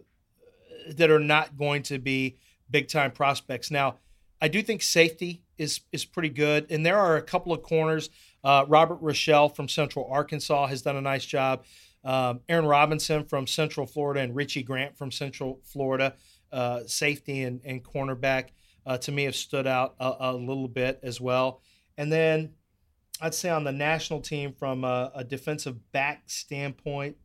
that are not going to be big time prospects. Now, I do think safety is is pretty good, and there are a couple of corners. Uh, Robert Rochell from Central Arkansas has done a nice job. Um, Aaron Robinson from Central Florida and Richie Grant from Central Florida, uh, safety and, and cornerback, uh, to me have stood out a, a, little bit as well. And then I'd say on the national team, from a, a defensive back standpoint,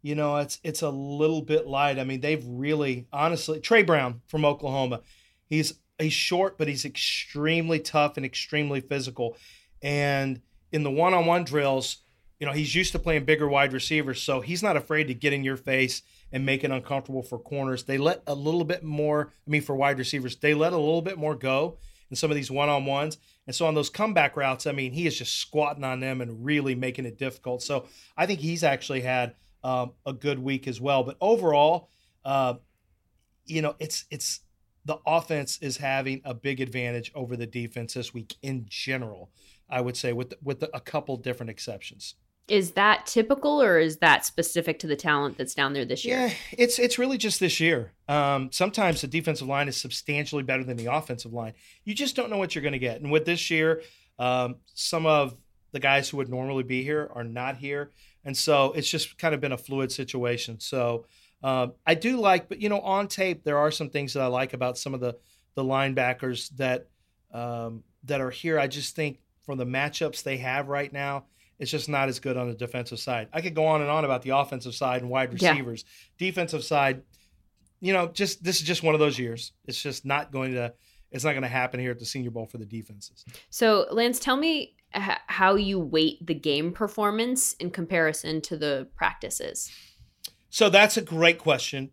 you know, it's it's a little bit light. I mean, they've really, honestly, Tre Brown from Oklahoma, he's he's short, but he's extremely tough and extremely physical. And in the one-on-one drills, you know, he's used to playing bigger wide receivers, so he's not afraid to get in your face and make it uncomfortable for corners. They let a little bit more, I mean, for wide receivers, they let a little bit more go in some of these one-on-ones. And so on those comeback routes, I mean, he is just squatting on them and really making it difficult. So I think he's actually had um, a good week as well. But overall, uh, you know, it's it's the offense is having a big advantage over the defense this week in general. I would say with with a couple different exceptions. Is that typical, or is that specific to the talent that's down there this year? Yeah, it's it's really just this year. Um, sometimes the defensive line is substantially better than the offensive line. You just don't know what you're going to get. And with this year, um, some of the guys who would normally be here are not here, and so it's just kind of been a fluid situation. So um, I do like, but you know, on tape there are some things that I like about some of the the linebackers that um, that are here. I just think from the matchups they have right now it's just not as good on the defensive side. I could go on and on about the offensive side and wide receivers. Yeah. Defensive side, you know, just this is just one of those years. It's just not going to it's not going to happen here at the Senior Bowl for the defenses. So, Lance, tell me h- how you weight the game performance in comparison to the practices. So, that's a great question,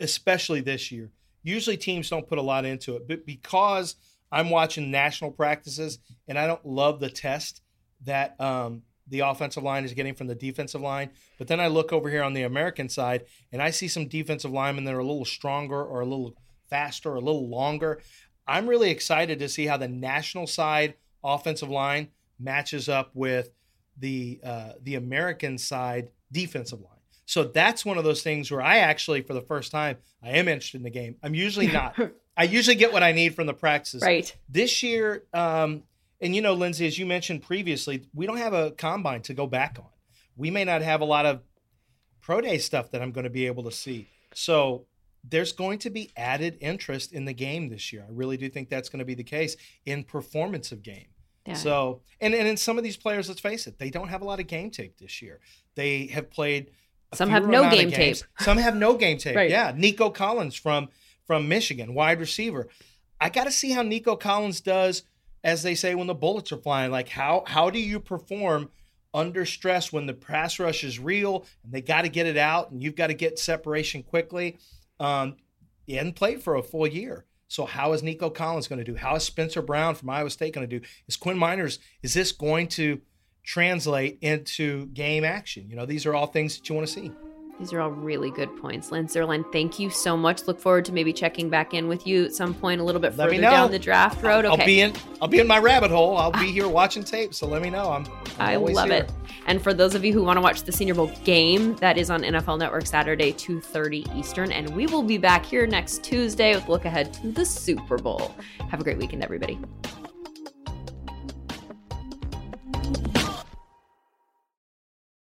especially this year. Usually teams don't put a lot into it, but because I'm watching national practices and I don't love the test that um, the offensive line is getting from the defensive line. But then I look over here on the American side and I see some defensive linemen that are a little stronger or a little faster or a little longer. I'm really excited to see how the national side offensive line matches up with the uh, the American side defensive line. So that's one of those things where I actually, for the first time, I am interested in the game. I'm usually not. [laughs] I usually get what I need from the practices. Right. This year, um, and you know, Lindsay, as you mentioned previously, we don't have a combine to go back on. We may not have a lot of pro day stuff that I'm going to be able to see. So there's going to be added interest in the game this year. I really do think that's going to be the case in performance of game. Yeah. So, and, and in some of these players, let's face it, they don't have a lot of game tape this year. They have played. Some have no game tape. Some have no game tape. right. Yeah. Nico Collins from from Michigan, wide receiver. I got to see how Nico Collins does as they say when the bullets are flying. Like how how do you perform under stress when the pass rush is real and they got to get it out and you've got to get separation quickly? Um, he hadn't played for a full year. So how is Nico Collins going to do? How is Spencer Brown from Iowa State going to do? Is Quinn Meinerz is this going to translate into game action? You know, these are all things that you want to see. These are all really good points. Lance Zierlein, thank you so much. Look forward to maybe checking back in with you at some point a little bit further down the draft road. Okay. I'll be in I'll be in my rabbit hole. I'll be ah. here watching tape, so let me know. I'm, I'm i love here. it. And for those of you who want to watch the Senior Bowl game, that is on NFL Network Saturday 2:30 Eastern and we will be back here next Tuesday with look ahead to the Super Bowl. Have a great weekend everybody.